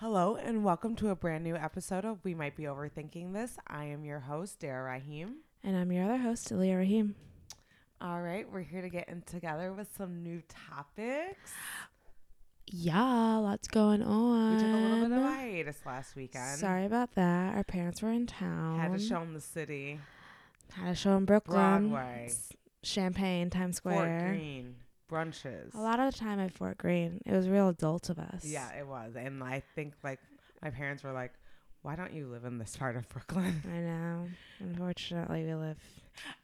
Hello and welcome to a brand new episode of We Might Be Overthinking This. I am your host, Dara Rahim. And I'm your other host, Ilya Rahim. All right, we're here to get in together with some new topics. Yeah, lots going on. We took a little bit of hiatus last weekend. Sorry about that. Our parents were in town. Had to show them the city, Had a show in Brooklyn. Broadway, Champagne, Times Fort Square. Greene, brunches. A lot of the time at Fort Greene. It was real adult of us. Yeah, it was. And I think like my parents were like, why don't you live in this part of Brooklyn? I know. Unfortunately, we live.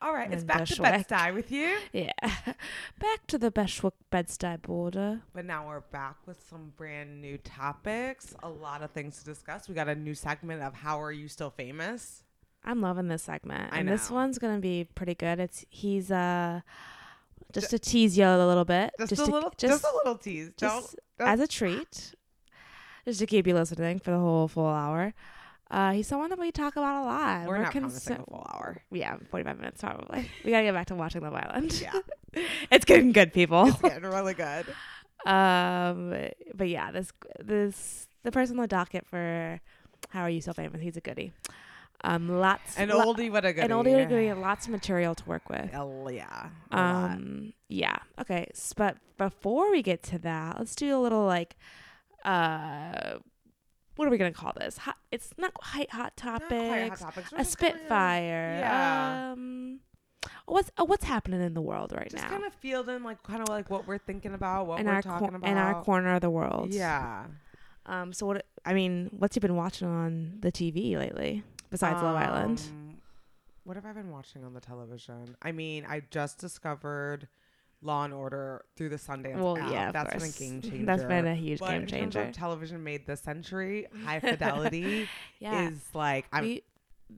All right, it's back to Bushwick. Bed-Stuy with you. Yeah. Back to the Bushwick Bed-Stuy border. But now we're back with some brand new topics. A lot of things to discuss. We got a new segment of How Are You Still Famous? I'm loving this segment. I and this one's gonna be pretty good. It's he's uh just to tease you a little bit. Just, a to- little, just, a little tease. just don't, as a treat, just to keep you listening for the whole full hour. Uh, he's someone that we talk about a lot. We're not consi- promising a full hour. Yeah, forty-five minutes probably. we gotta get back to watching Love Island. Yeah, it's getting good, people. it's getting really good. um, but yeah, this this the person on the docket for How Are You So Famous? He's a goodie. Um, lots An oldie but a goodie. an oldie but a goodie. Lots of material to work with. Oh, yeah. Um, yeah. Okay. But before we get to that, let's do a little like, uh, what are we gonna call this? Hot. It's not quite hot topics. quite hot topics. A spitfire. Yeah. Um, what's uh, what's happening in the world right Just now? Just kind of fielding like kind of like what we're thinking about, what in we're talking cor- about. in our corner of the world. Yeah. Um. So what? I mean, what's you been watching on the TV lately besides Love Island? Um, What have I been watching on the television? I mean, I just discovered Law and Order through the Sundance Well, app. yeah, that's course. been a game changer. That's been a huge But game changer. television made this century, high fidelity Yeah. is like I'm we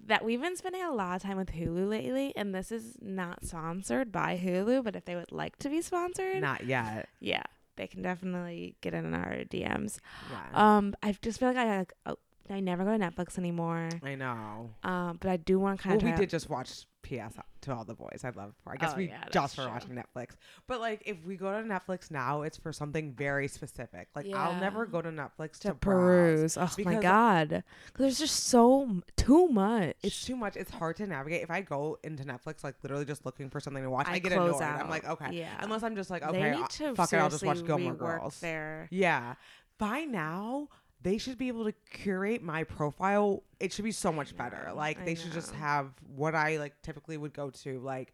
that we've been spending a lot of time with Hulu lately, and this is not sponsored by Hulu, but if they would like to be sponsored, not yet. yeah, they can definitely get in our DMs. Yeah. Um, I just feel like I like, oh, I never go to Netflix anymore. I know. Um, but I do want to kind Well, of. we did just watch PS to all the boys. I love. I guess Oh, we yeah, just were true. watching Netflix. But like, if we go to Netflix now, it's for something very specific. Like, I'll never go to Netflix to, to peruse. Oh my god, there's just so too much. It's too much. It's hard to navigate. If I go into Netflix, like literally just looking for something to watch, I, I get annoyed. I'm like, okay. Yeah. Unless I'm just like, okay, I'll- to fuck it, I'll just watch Gilmore Girls. Their Yeah. By now, they should be able to curate my profile. It should be so much better. Like I they should just have what I like typically would go to. Like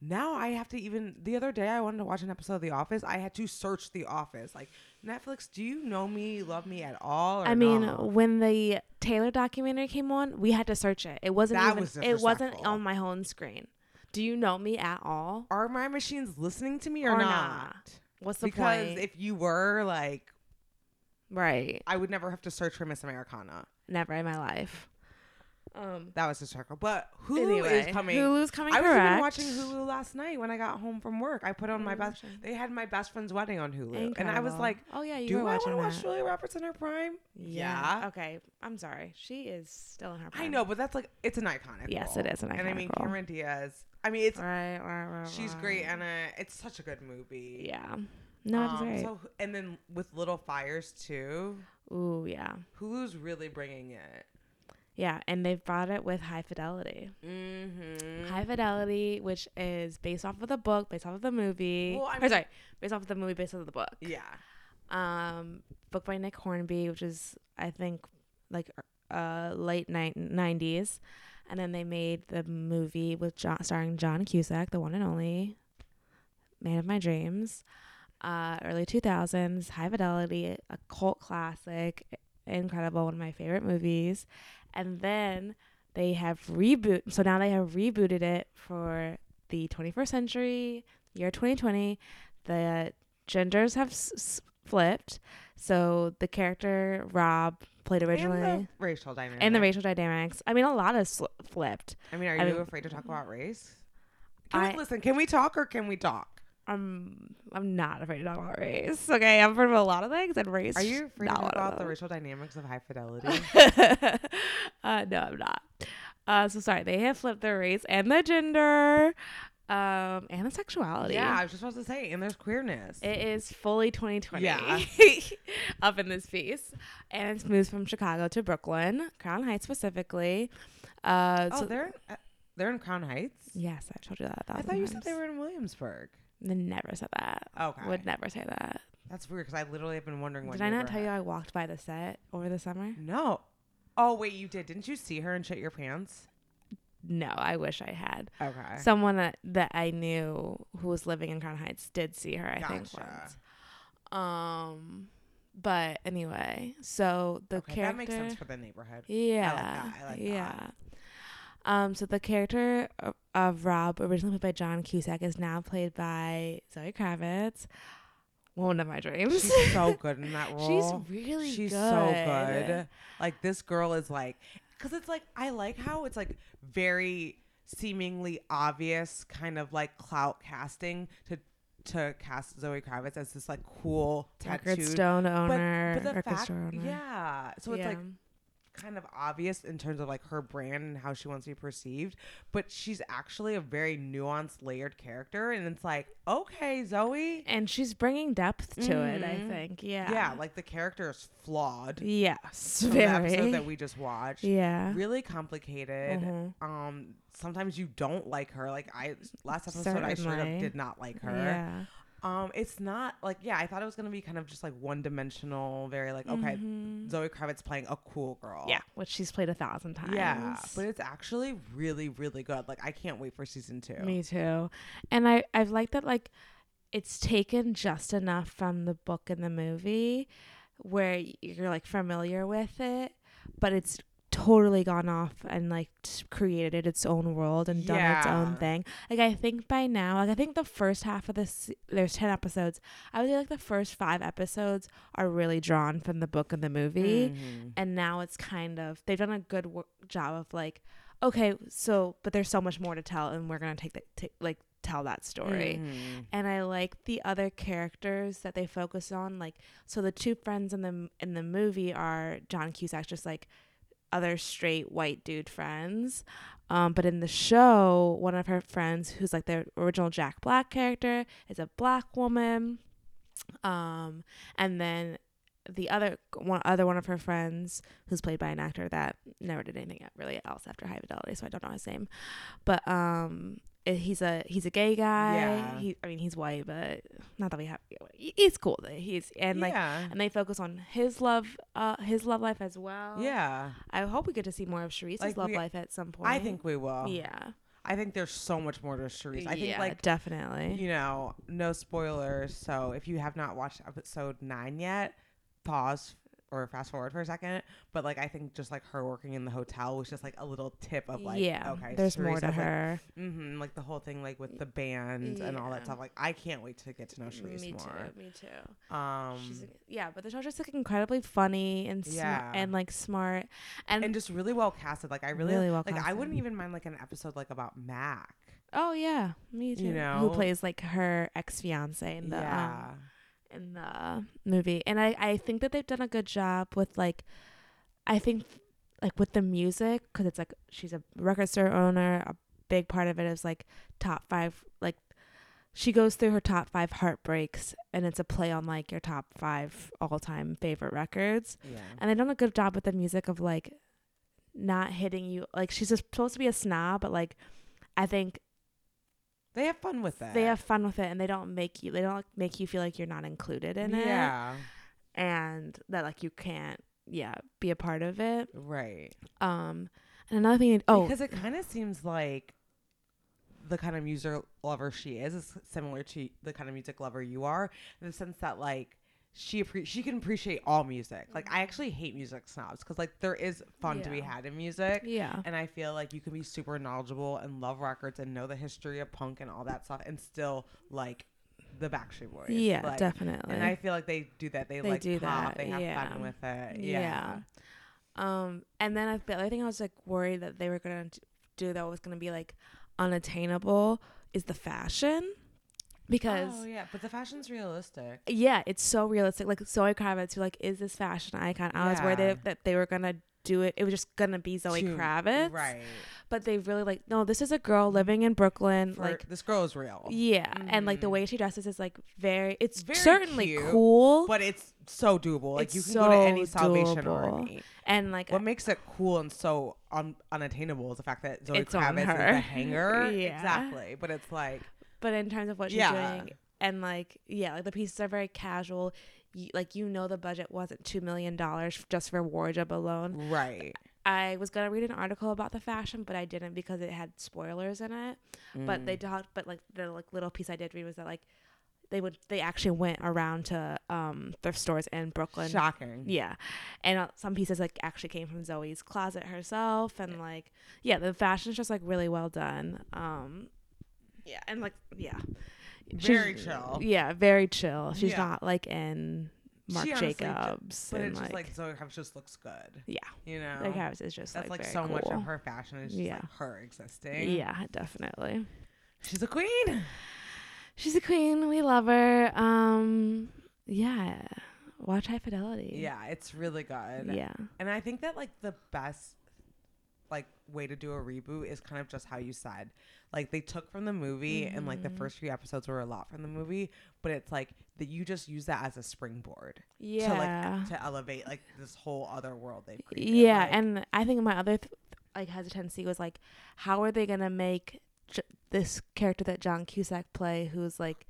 now I have to even the other day I wanted to watch an episode of The Office. I had to search The Office. Like Netflix, do you know me, love me at all? or I mean, when the Taylor documentary came on, we had to search it. It wasn't That even. was it wasn't on my home screen. Do you know me at all? are my machines listening to me or, Or not? not. What's the because point? if you were like, right. I would never have to search for Miss Americana. Never in my life. Um. That was hysterical. But Hulu Anyway, is coming. Hulu's coming. I was even watching Hulu last night when I got home from work. I put on my What were you best. watching? They had my best friend's wedding on Hulu, and I was like, oh yeah, you "Do were I want to watch. Julia Roberts in her prime?" Yeah. Okay. I'm sorry. She is still in her. I prime. know, but that's like it's an iconic. Yes, role. it is an icon. And I mean, iconic role. Cameron Diaz. I mean, it's Right. Right. Right. she's great, and it's such a good movie. Yeah. No, it's Um, great. So, and then with Little Fires too, Ooh, yeah. Hulu's really bringing it. Yeah, and they've brought it with high fidelity. Mm-hmm. High Fidelity, which is based off of the book, based off of the movie. Well, or sorry, based off of the movie, based off of the book. Yeah. Um, book by Nick Hornby, which is I think like uh late nineties, and then they made the movie with John, starring John Cusack, the one and only man of my dreams. Uh, early two thousands, High Fidelity, a cult classic, incredible, one of my favorite movies. And then they have reboot. So now they have rebooted it for the 21st century, year 2020. The genders have s- flipped. So the character Rob played originally, And and the racial dynamic. the, racial dynamics. I mean, a lot sl- flipped. I mean, are I you mean- afraid to talk about race? Can we, listen, can we talk or can we talk? I'm I'm not afraid to talk about race. Okay, I'm afraid of a lot of things, and race. Are you afraid to not talk of about the racial dynamics of high fidelity? uh, no, I'm not. Uh, so sorry, they have flipped the race and the gender. Um, and the sexuality. Yeah, I was just about to say, and there's queerness. It is fully 2020 Yeah. up in this piece. And it's moves from Chicago to Brooklyn, Crown Heights specifically. Uh, oh, so they're in, uh, they're in Crown Heights. yes, I told you that. I thought you said they were in Williamsburg. They never said that. Okay, Would never say that. that's weird because I literally have been wondering. What Did I not tell you I walked by the set over the summer? No. Oh wait, you did. Didn't you see her and shit your pants? No, I wish I had. Okay. Someone that, that I knew who was living in Crown Heights did see her, I think, once. Um, but anyway, so the okay, character that makes sense for the neighborhood. Yeah. that. I like that. Um, so the character of, of Rob, originally played by John Cusack, is now played by Zoe Kravitz. One of my dreams. She's so good in that role. She's really She's good. so good. Like this girl is like, because it's like I like how it's like very seemingly obvious, kind of like clout casting to to cast Zoe Kravitz as this like cool Record tattooed. Stone owner. but the fact, owner. yeah. So it's like Yeah. Kind of obvious in terms of like her brand and how she wants to be perceived, but she's actually a very nuanced, layered character, and it's like, okay, Zoe, and she's bringing depth to it. I Mhm. think. Yeah. yeah, like the character is flawed. Yes. Very. episode that we just watched, yeah. really complicated. Mhm. Um, sometimes you don't like her. Like I last episode, I straight up Certainly. did not like her. Yeah. Um, it's not like yeah, I thought it was gonna be kind of just like one dimensional, very like okay, Mhm. Zoe Kravitz playing a cool girl. Yeah, which she's played a thousand times. Yeah, but it's actually really, really good. Like I can't wait for season two. Me too. And I I've liked that like it's taken just enough from the book and the movie where you're like familiar with it, but it's totally gone off and like created its own world and done its own thing. Like I think by now, like I think the first half of this there's 10 episodes. I would say like the first 5 episodes are really drawn from the book and the movie Mhm. and now it's kind of they've done a good wo- job of like okay so but there's so much more to tell and we're gonna take the ta- like tell that story Mhm. and i like the other characters that they focus on like so the two friends in the in the movie are john cusack just like other straight white dude friends. Um, but in the show one of her friends who's like the original jack black character is a black woman. Um, and then the other one other one of her friends who's played by an actor that never did anything really else after high fidelity so i don't know his name. But um he's a he's a gay guy Yeah. he i mean he's white but not that we have he's cool that he's and like yeah, and they focus on his love uh his love life as well yeah. i hope we get to see more of Cherise's Like, love we- life at some point I think we will. yeah I think there's so much more to Cherise. I think yeah, like definitely you know, no spoilers. So if you have not watched episode nine yet, pause or fast forward for a second. But like I think just like her working in the hotel was just like a little tip of like yeah okay, there's more to has, like, her mm-hmm, like the whole thing like with the band and all that stuff. Like I can't wait to get to know Cherise me more. too me too Um, She's yeah, but the show's just like incredibly funny and sma- Yeah. and like smart and, and just really well casted. Like I really, Really well like. I wouldn't even mind like an episode like about Mac. oh yeah, me too. You know? who plays like her ex fiance in the yeah, um, in the movie, and I I think that they've done a good job with like, I think like with the music because it's like she's a record store owner. A big part of it is like top five like. She goes through her top five heartbreaks, and it's a play on like your top five all time favorite records. yeah, and they've done a good job with the music of like not hitting you like she's just supposed to be a snob but like i think they have fun with it. they have fun with it and they don't make you they don't like, make you feel like you're not included in it yeah, and that like you can't yeah be a part of it right. um and another thing oh because it kind of seems like the kind of music lover she is is similar to the kind of music lover you are in the sense that like she appre- she can appreciate all music. Like I actually hate music snobs because like there is fun to be had in music. yeah And I feel like you can be super knowledgeable and love records and know the history of punk and all that stuff and still like the Backstreet Boys. yeah Like, definitely And I feel like they do that. They, They like do pop. that, They have yeah. fun with it. Yeah. Um, and then I, the other thing I was like worried that they were gonna do that was gonna be like unattainable is the fashion. Because oh yeah, but the fashion's realistic. yeah, it's so realistic. Like Zoe Kravitz, you're like, is this fashion icon? I was worried that, that they were gonna do it. It was just gonna be Zoe Kravitz, right? But they really like, no, this is a girl living in Brooklyn. For, like, this girl is real, yeah, and like the Mhm. way she dresses is like very. It's Very certainly cute, cool, but it's so doable. Like you can go to any Salvation doable. Army. and like What makes it cool and so un- unattainable is the fact that Zoe Kravitz is the hanger. Yeah. Exactly, but it's like but in terms of what she's Yeah. doing and like yeah like the pieces are very casual y- like you know the budget wasn't two million dollars just for wardrobe alone right. i was gonna read an article about the fashion but i didn't because it had spoilers in it but Mm. they talked but like the like little piece i did read was that like they would they actually went around to um thrift stores in brooklyn shocking. yeah and uh, some pieces like actually came from zoe's closet herself and like yeah the fashion's just like really well done um yeah and like yeah Very She's- chill. yeah very chill she's Yeah. not like in marc She honestly jacobs But and it's like, just like Zoe Kravitz just looks good. yeah You know, like Harris is just that's like, like, so much of her fashion is just Yeah. like her existing. yeah definitely she's a queen. she's a queen we love her um yeah watch high fidelity Yeah, it's really good. yeah And I think that like the best like way to do a reboot is kind of just how you said. Like they took from the movie and like the Mhm. first few episodes were a lot from the movie, but it's like that you just use that as a springboard yeah to like to elevate like this whole other world they've created. Yeah, Like, and I think my other th- like hesitancy was like, how are they gonna make J- this character that John Cusack play, who's like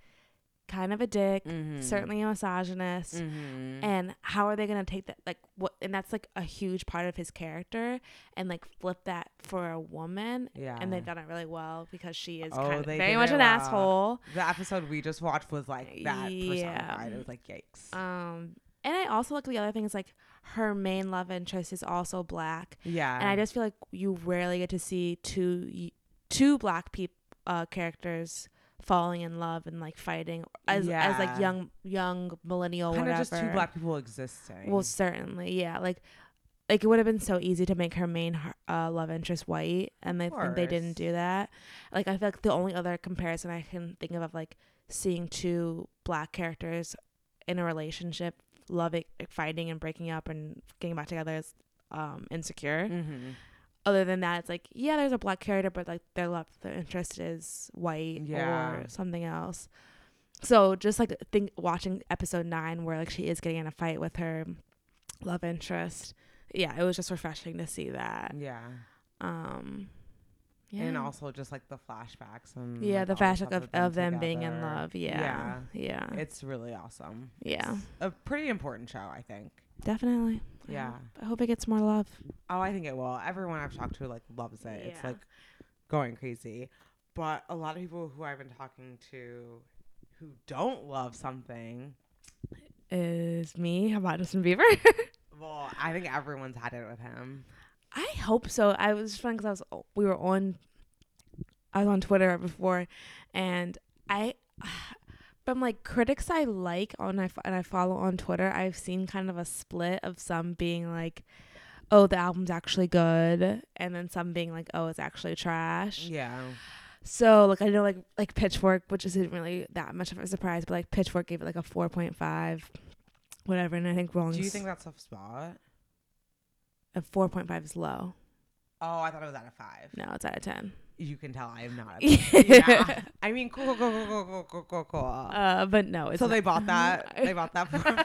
kind of a dick, mhm. certainly a misogynist, Mhm. and how are they gonna take that like what? And that's like a huge part of his character, and like flip that for a woman. yeah. And they've done it really well because she is Oh, kind of very much an well. asshole. the episode we just watched was like that Yeah. personified. It was like yikes. Um, and I also like the other thing is like her main love interest is also black. yeah. and I just feel like you rarely get to see two two black people uh, characters falling in love and like fighting as as like young young millennial kind of whatever. just two black people existing. Well, certainly, yeah. Like like it would have been so easy to make her main uh, love interest white, and think they didn't do that. Like I feel like the only other comparison I can think of of like seeing two black characters in a relationship, loving, fighting, and breaking up and getting back together is um, insecure mm-hmm. Other than that, it's like yeah, there's a black character, but like their love, their interest is white Yeah. or something else. So just like think watching episode nine where like she is getting in a fight with her love interest. Yeah, it was just refreshing to see that. Yeah. Um, yeah, And also just like the flashbacks and yeah, like, the flashback of, of them being in love. Yeah, yeah, It's really awesome. yeah, It's a pretty important show, I think. Definitely. Yeah. I hope it gets more love. Oh, I think it will. Everyone I've talked to like loves it. It's Yeah. like going crazy. But a lot of people who I've been talking to who don't love something, Is me? How about Justin Bieber? well, I think everyone's had it with him. I hope so. I was fun because I was oh, we were on I was on Twitter before, and I from like critics I like on I and I follow on Twitter. I've seen kind of a split of some being like, "Oh, the album's actually good," and then some being like, "Oh, it's actually trash." Yeah. So like I know like like Pitchfork, which isn't really that much of a surprise, but like Pitchfork gave it like a four point five, whatever, and I think Rolling Do you think that's a spot? a four point five is low. Oh, I thought it was out of five. No, it's out of ten. You can tell I am not. A Yeah. I mean, cool, cool, cool, cool, cool, cool, cool, cool. Uh, but no, it's so not. they bought that. They bought that. For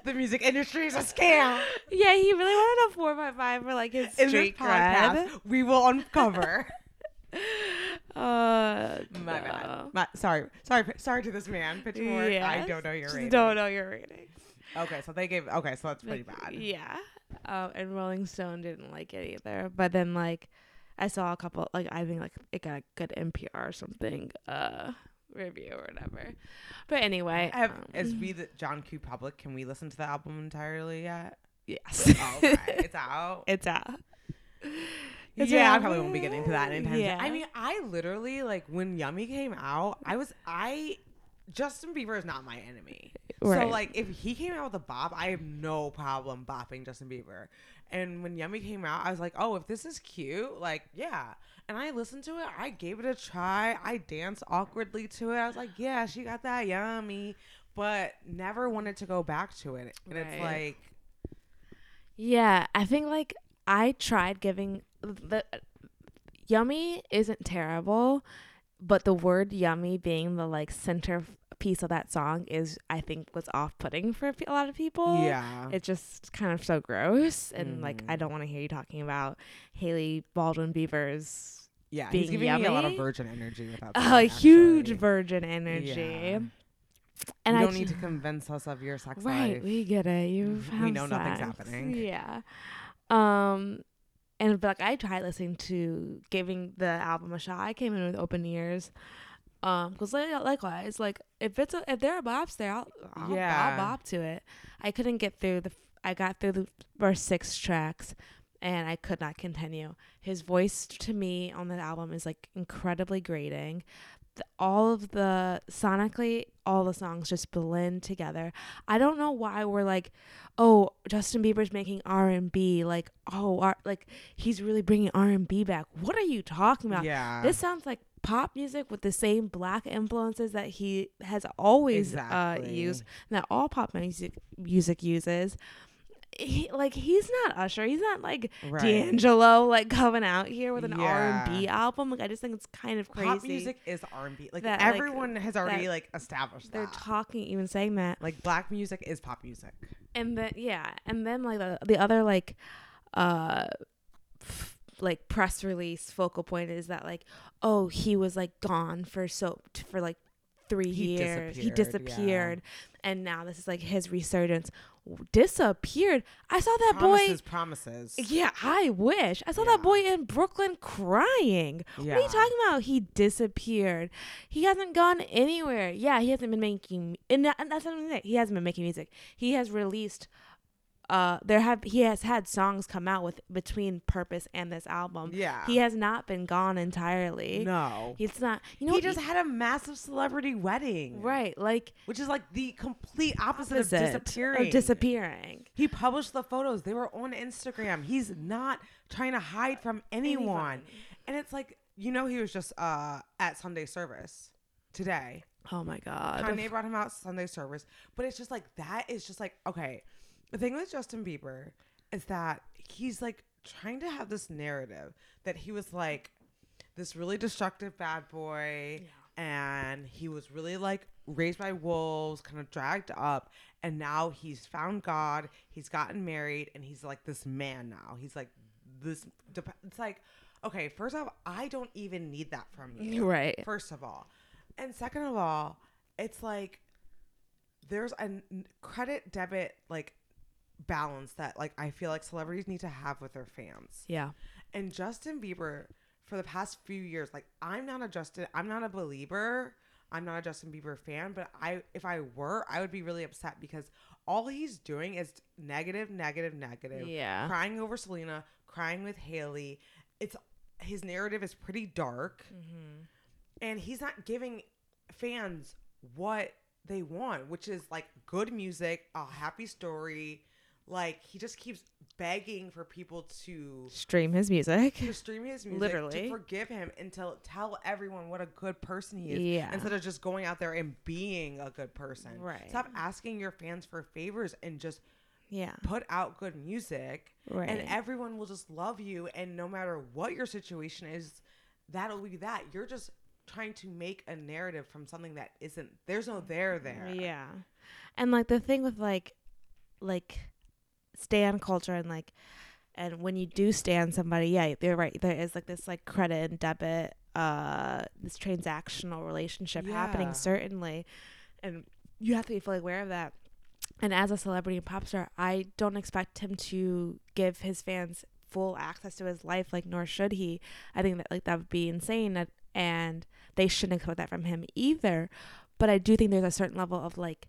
the music industry is a scam. yeah, he really wanted a four by five for like his In street podcast, cred. we will uncover. Uh, My no. bad. My, sorry, sorry, sorry to this man. Pitchfork. I don't know your rating. don't know your rating. Okay, so they gave. Okay, so that's pretty Like, bad. Yeah. Um, and Rolling Stone didn't like it either. But then like, I saw a couple like I think like it got a good NPR or something uh review or whatever. But anyway, Have, um, is we the John Q Public? Can we listen to the album entirely yet? yes, Oh, okay, it's out. it's out. It's yeah, I probably won't be getting to that anytime. Yeah. I mean, I literally like when Yummy came out. I was I Justin Bieber is not my enemy. Right. So like if he came out with a bop, I have no problem bopping Justin Bieber. And when Yummy came out, I was like, oh, if this is cute, like yeah. And I listened to it. I gave it a try. I danced awkwardly to it. I was like, yeah, she got that yummy, but never wanted to go back to it. And it's like, Yeah, I think like I tried giving the yummy isn't terrible, but the word yummy being the like center piece of that song is I think was off-putting for a lot of people. yeah, It's just kind of so gross and like I don't want to hear you talking about Hailey Baldwin Bieber's yeah. being He's giving me a lot of virgin energy without a saying, huge virgin energy. Yeah. And you I don't need to convince us of your sex Right, life. we get it. You've We know nothing's happening. Yeah. Um and like I tried listening to giving the album a shot. I came in with open ears. Um, cause like, likewise, like if it's a, if there are bops there, I'll, I'll, Yeah. I'll bop to it. I couldn't get through the. I got through the first six tracks, and I could not continue. His voice to me on the album is like incredibly grating. The, all of the sonically, all the songs just blend together. I don't know why we're like, oh, Justin Bieber's making R and B. Like, oh, R- like he's really bringing R and B back. What are you talking about? Yeah, This sounds like pop music with the same black influences that he has always uh, Exactly. used, that all pop music music uses. He, like he's not Usher, he's not like right. D'Angelo, like coming out here with an R and B album. Like I just think it's kind of crazy. Pop music is R and B. Like That, like, everyone has already like established that. They're that. talking, even saying that, like black music is pop music. and then yeah, and then like the the other like, uh, f- like press release focal point is that like, oh, he was like gone for so for like three He years. He disappeared, disappeared, and now this is like his resurgence. Disappeared. I saw that promises, promises. Yeah, I wish I saw that boy in Brooklyn crying. What are you talking about? He disappeared. He hasn't gone anywhere. Yeah, he hasn't been making, and, that, and that's what I'm. He hasn't been making music. He has released. Uh, there have he has had songs come out with between Purpose and this album. Yeah. He has not been gone entirely. no. He's not. You know, he just had a massive celebrity wedding. right, like Which is like the complete opposite, opposite of disappearing. Of disappearing. he published the photos. They were on Instagram. He's not trying to hide from anyone. Anyone. And it's like, you know, he was just uh, at Sunday service today. Oh my god. Kanye brought him out Sunday service, but it's just like that is just like okay. The thing with Justin Bieber is that he's like trying to have this narrative that he was like this really destructive bad boy and he was really like raised by wolves, kind of dragged up, and now he's found God, he's gotten married, and he's like this man now. He's like this. dep- It's like okay, first off, I don't even need that from you Right. first of all. And second of all, it's like there's a credit debit like balance that like I feel like celebrities need to have with their fans. Yeah. And Justin Bieber for the past few years, like I'm not a Justin I'm not a believer. I'm not a Justin Bieber fan, but I if I were, I would be really upset because all he's doing is negative, negative, negative. Yeah. Crying over Selena, crying with Hailey. It's his narrative is pretty dark Mm-hmm. and he's not giving fans what they want, which is like good music, a happy story. Like he just keeps begging for people to Stream his music. to stream his music, Literally. to forgive him, and to tell everyone what a good person he is, Yeah. instead of just going out there and being a good person. Right. Stop asking your fans for favors and just Yeah. put out good music, Right. and everyone will just love you. And no matter what your situation is, that'll be that. You're just trying to make a narrative from something that isn't. There's no there there. Yeah. And like the thing with like like stan culture and like and when you do stan somebody, yeah, they're right. There is like this like credit and debit, uh this transactional relationship happening certainly. And you have to be fully aware of that. And as a celebrity and pop star, I don't expect him to give his fans full access to his life, like nor should he. I think that like that would be insane and they shouldn't expect that from him either. But I do think there's a certain level of like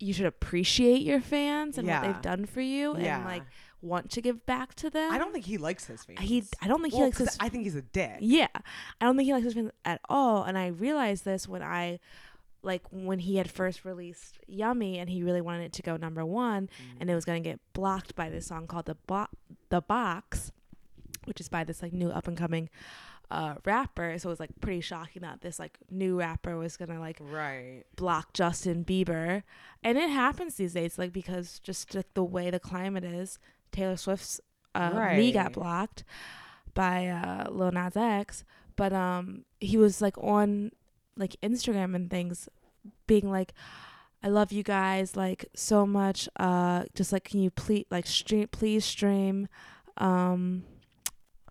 you should appreciate your fans and what they've done for you Yeah. and like want to give back to them. I don't think he likes his fans. he I don't think Well, he likes his I think he's a dick. yeah. I don't think he likes his fans at all. And I realized this when I like when he had first released Yummy and he really wanted it to go number one mm. and it was going to get blocked by this song called the Bo- the Box, which is by this like new up and coming uh rapper. So it was like pretty shocking that this like new rapper was to like right. block Justin Bieber. And it happens these days like because just like the way the climate is, Taylor Swift's uh me got blocked by uh Lil Nas X, but um he was like on like Instagram and things being like I love you guys like so much. Uh just like can you please like stream please stream um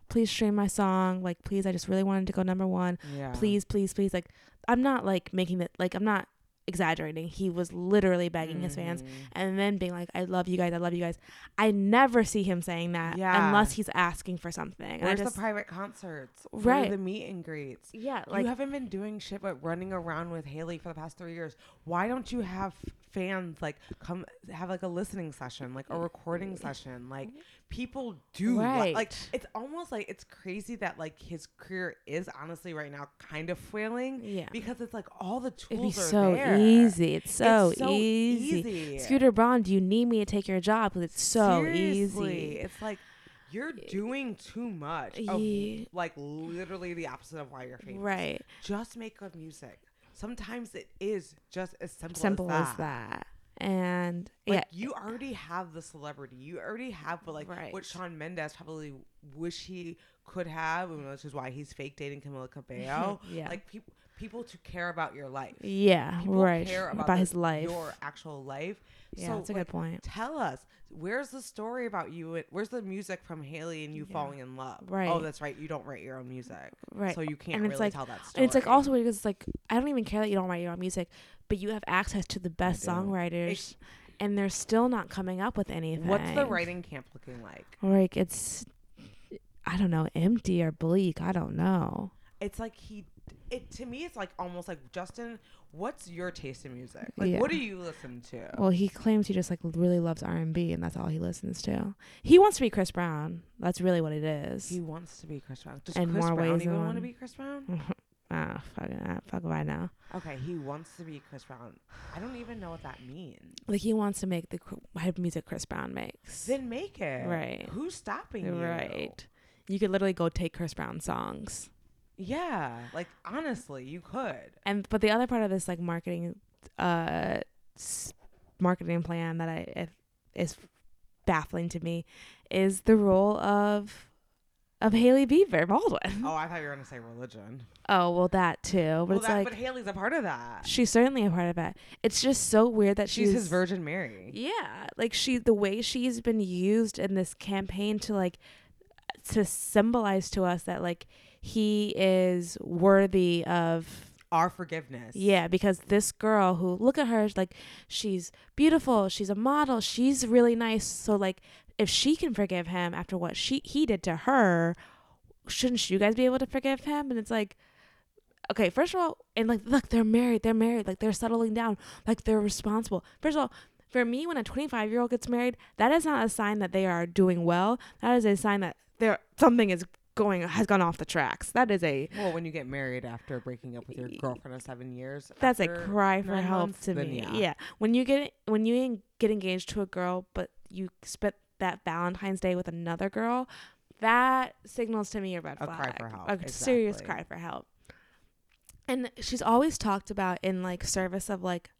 please stream my song. Like please I just really wanted to go number 1. Yeah. Please, please, please like I'm not like making it like I'm not exaggerating. He was literally begging his fans Mhm. and then being like I love you guys. I love you guys. I never see him saying that Yeah. unless he's asking for something. And I Where's just the private concerts? Right. the meet and greets? yeah, like you haven't been doing shit but running around with Hailey for the past three years. Why don't you have fans like come have like a listening session, like a recording session? Like people do. li- like it's almost like it's crazy that like his career is honestly right now kind of failing yeah. because it's like all the It'd be tools are so there. easy. It's so, It's so easy. easy. Scooter Braun, do you need me to take your job? 'Cause it's so Seriously, easy. It's like you're doing too much. Of, Yeah. like literally the opposite of why you're famous. Right. Just make good music. Sometimes it is just as simple, Simple as, as that. And Like yeah, you already have the celebrity. You already have what like Right. what Shawn Mendes probably wish he could have, which is why he's fake dating Camila Cabello. Yeah. Like people people to care about your life. yeah, People right. care about, about his life. your actual life. yeah, so, that's a like, good point. Tell us, where's the story about you? Where's the music from Hailey and you Yeah. falling in love? Oh, right. Oh, that's right. You don't write your own music, Right. so you can't And it's really like- tell that story. And it's like also because it's like I don't even care that you don't write your own music, but you have access to the best songwriters, and they're still not coming up with anything. What's the writing camp looking like? Like it's, I don't know, empty or bleak. I don't know. It's like he. It to me, it's like almost like Justin. What's your taste in music? Like, Yeah. what do you listen to? Well, he claims he just like really loves R and B, and that's all he listens to. He wants to be Chris Brown. That's really what it is. he wants to be Chris Brown. Does In Chris more Brown ways even want to be Chris Brown? ah, fuck it, ah, fuck if I know. Okay, he wants to be Chris Brown. I don't even know what that means. Like he wants to make the type of music Chris Brown makes. Then make it. Right. Who's stopping you? Right. You could literally go take Chris Brown songs. Yeah. Like honestly, you could. And but the other part of this like marketing uh s- marketing plan that I if, is baffling to me is the role of of Hailey Bieber Baldwin. Oh, I thought you were gonna say religion. Oh, well that too. But well, it's that, like but Hailey's a part of that. she's certainly a part of it. It's just so weird that She's she's, his Virgin Mary. Yeah, like she the way she's been used in this campaign to like to symbolize to us that like he is worthy of Our forgiveness. yeah, because this girl who look at her like she's beautiful, she's a model, she's really nice. So like if she can forgive him after what she he did to her, shouldn't you guys be able to forgive him? And it's like okay, first of all, and like look, they're married, they're married, like they're settling down, like they're responsible. First of all, for me, when a 25 year old gets married, that is not a sign that they are doing well. That is a sign that there something is going has gone off the tracks. That is a Well, when you get married after breaking up with your girlfriend of seven years, that's a cry for help months, to me. yeah. Yeah. when you get when you get engaged to a girl, but you spent that Valentine's Day with another girl, that signals to me a red A flag, cry for help, a serious cry for help. And she's always talked about in like service of like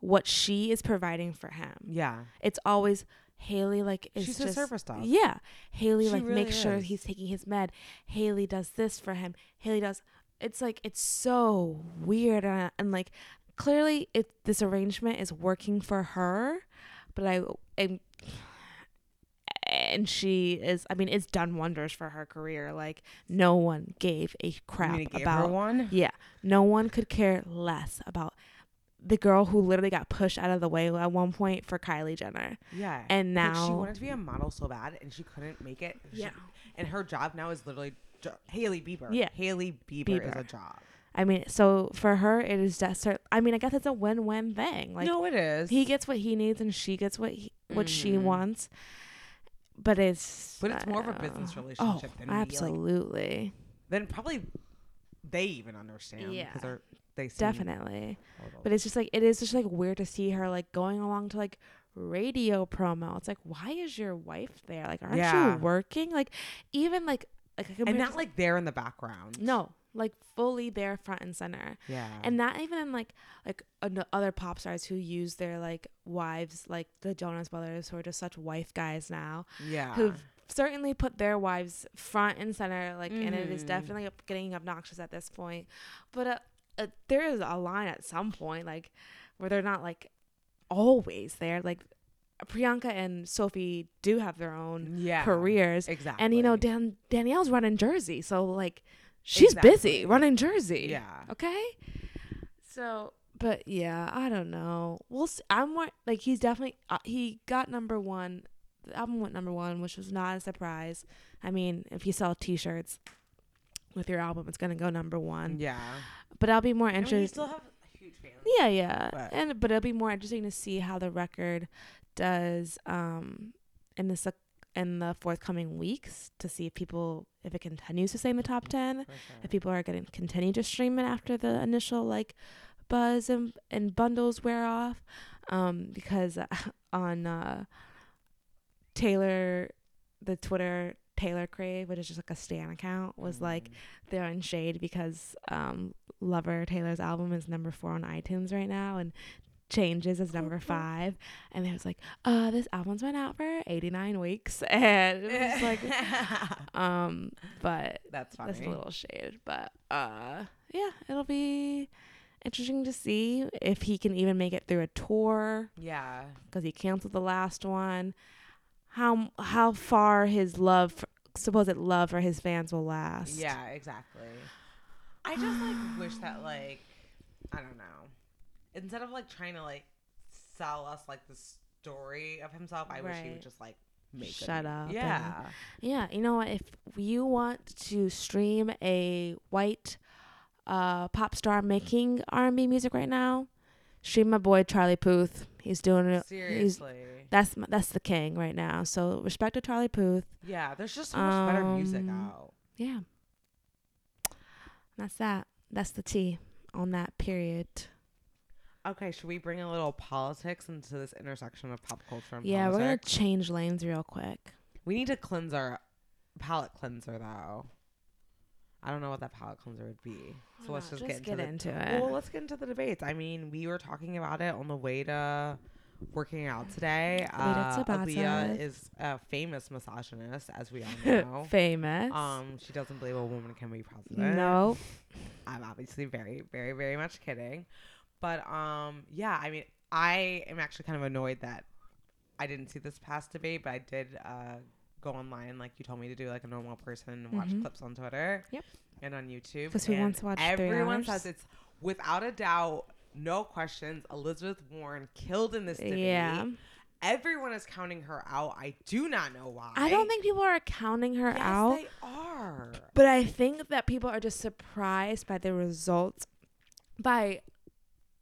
what she is providing for him. Yeah. It's always Hailey like is She's just a service dog. yeah. Hailey She like really makes sure he's taking his med. Hailey does this for him. Hailey does. It's like it's so weird and, uh, and like clearly it this arrangement is working for her, but I am and she is I mean it's done wonders for her career. Like no one gave a crap mean about her one? yeah, no one could care less about the girl who literally got pushed out of the way at one point for Kylie Jenner. Yeah. And Like, she wanted to be a model so bad, and she couldn't make it. She- Yeah. and her job now is literally jo- Hailey Bieber. Yeah. Hailey Bieber, is a job. I mean, so for her, it is just. I mean, I guess it's a win-win thing. Like no, it is. he gets what he needs, and she gets what he, what she Mhm. wants. But it's. But it's more of a uh, business Oh, relationship than me, like- absolutely. then probably they even understand Yeah. because they Definitely. But it's just like it is just like weird to see her like going along to like radio promo. It's like why is your wife there? Like aren't Yeah. you working? Like even like like and not like there in the background. no like fully there front and center. Yeah. And not even like like other pop stars who use their like wives like the Jonas Brothers who are just such wife guys now yeah. who've certainly put their wives front and center like and it is Mhm. definitely getting obnoxious at this point but uh, uh, there is a line at some point like where they're not like always there like priyanka and sophie do have their own yeah. careers Exactly. and you know Dan- danielle's running jersey so like she's busy running jersey Yeah. okay so but yeah i don't know we'll s i'm more like he's definitely uh, he got number one the album went number one which was not a surprise i mean if you sell t-shirts with your album it's gonna go number one Yeah. but i'll be more And we interested still have a huge fan. yeah yeah But- and but it'll be more interesting to see how the record does um in the in the forthcoming weeks to see if people if it continues to stay in the top 10 For sure. if people are going to continue to stream it after the initial like buzz and, and bundles wear off um because uh, on uh taylor the twitter taylor crave which is just like a stan account was like Mm. they're in shade because um lover taylor's album is number four on itunes right now and changes is number five and it was like uh this album's been out for 89 weeks and it was like um but that's funny. that's a little shade, but uh, yeah, it'll be interesting to see if he can even make it through a tour yeah. because he canceled the last one. How how far his love, for, supposed love for his fans will last. Yeah, exactly. I just like wish that like I don't know. Instead of like trying to like sell us like the story of himself, I wish he would just like make it. Shut it. up and- Yeah. yeah. You know what? If you want to stream a white uh pop star making R and B music right now, stream my boy Charlie Puth. He's doing it. He's Seriously. that's my- that's the king right now. So respect to Charlie Puth. Yeah, there's just so much better music Um, out. Yeah. That's that. That's the T on that period. Okay, should we bring a little politics into this intersection of pop culture and yeah, we're gonna change lanes real quick. We need to cleanse our palate cleanser though. I don't know what that palate cleanser would be. So let's Uh, just, get, into, the, into it. Well, let's get into the debates. I mean, we were talking about it on the way to working out today. to Uh, Tabata. Aaliyah is a famous misogynist, as we all know. Famous. um, she doesn't believe a woman can be president. no. I'm obviously very, very, very much kidding. But um, yeah, I mean, I am actually kind of annoyed that I didn't see this past debate, but I did uh, go online like you told me to do, like a normal person, and watch Mhm. clips on Twitter. Yep. And on YouTube. 'Cause who wants to watch Everyone says it's without a doubt, no questions. Elizabeth Warren killed in this debate. Yeah. Everyone is counting her out. I do not know why. I don't think people are counting her yes, out. They are. But I think that people are just surprised by the results, by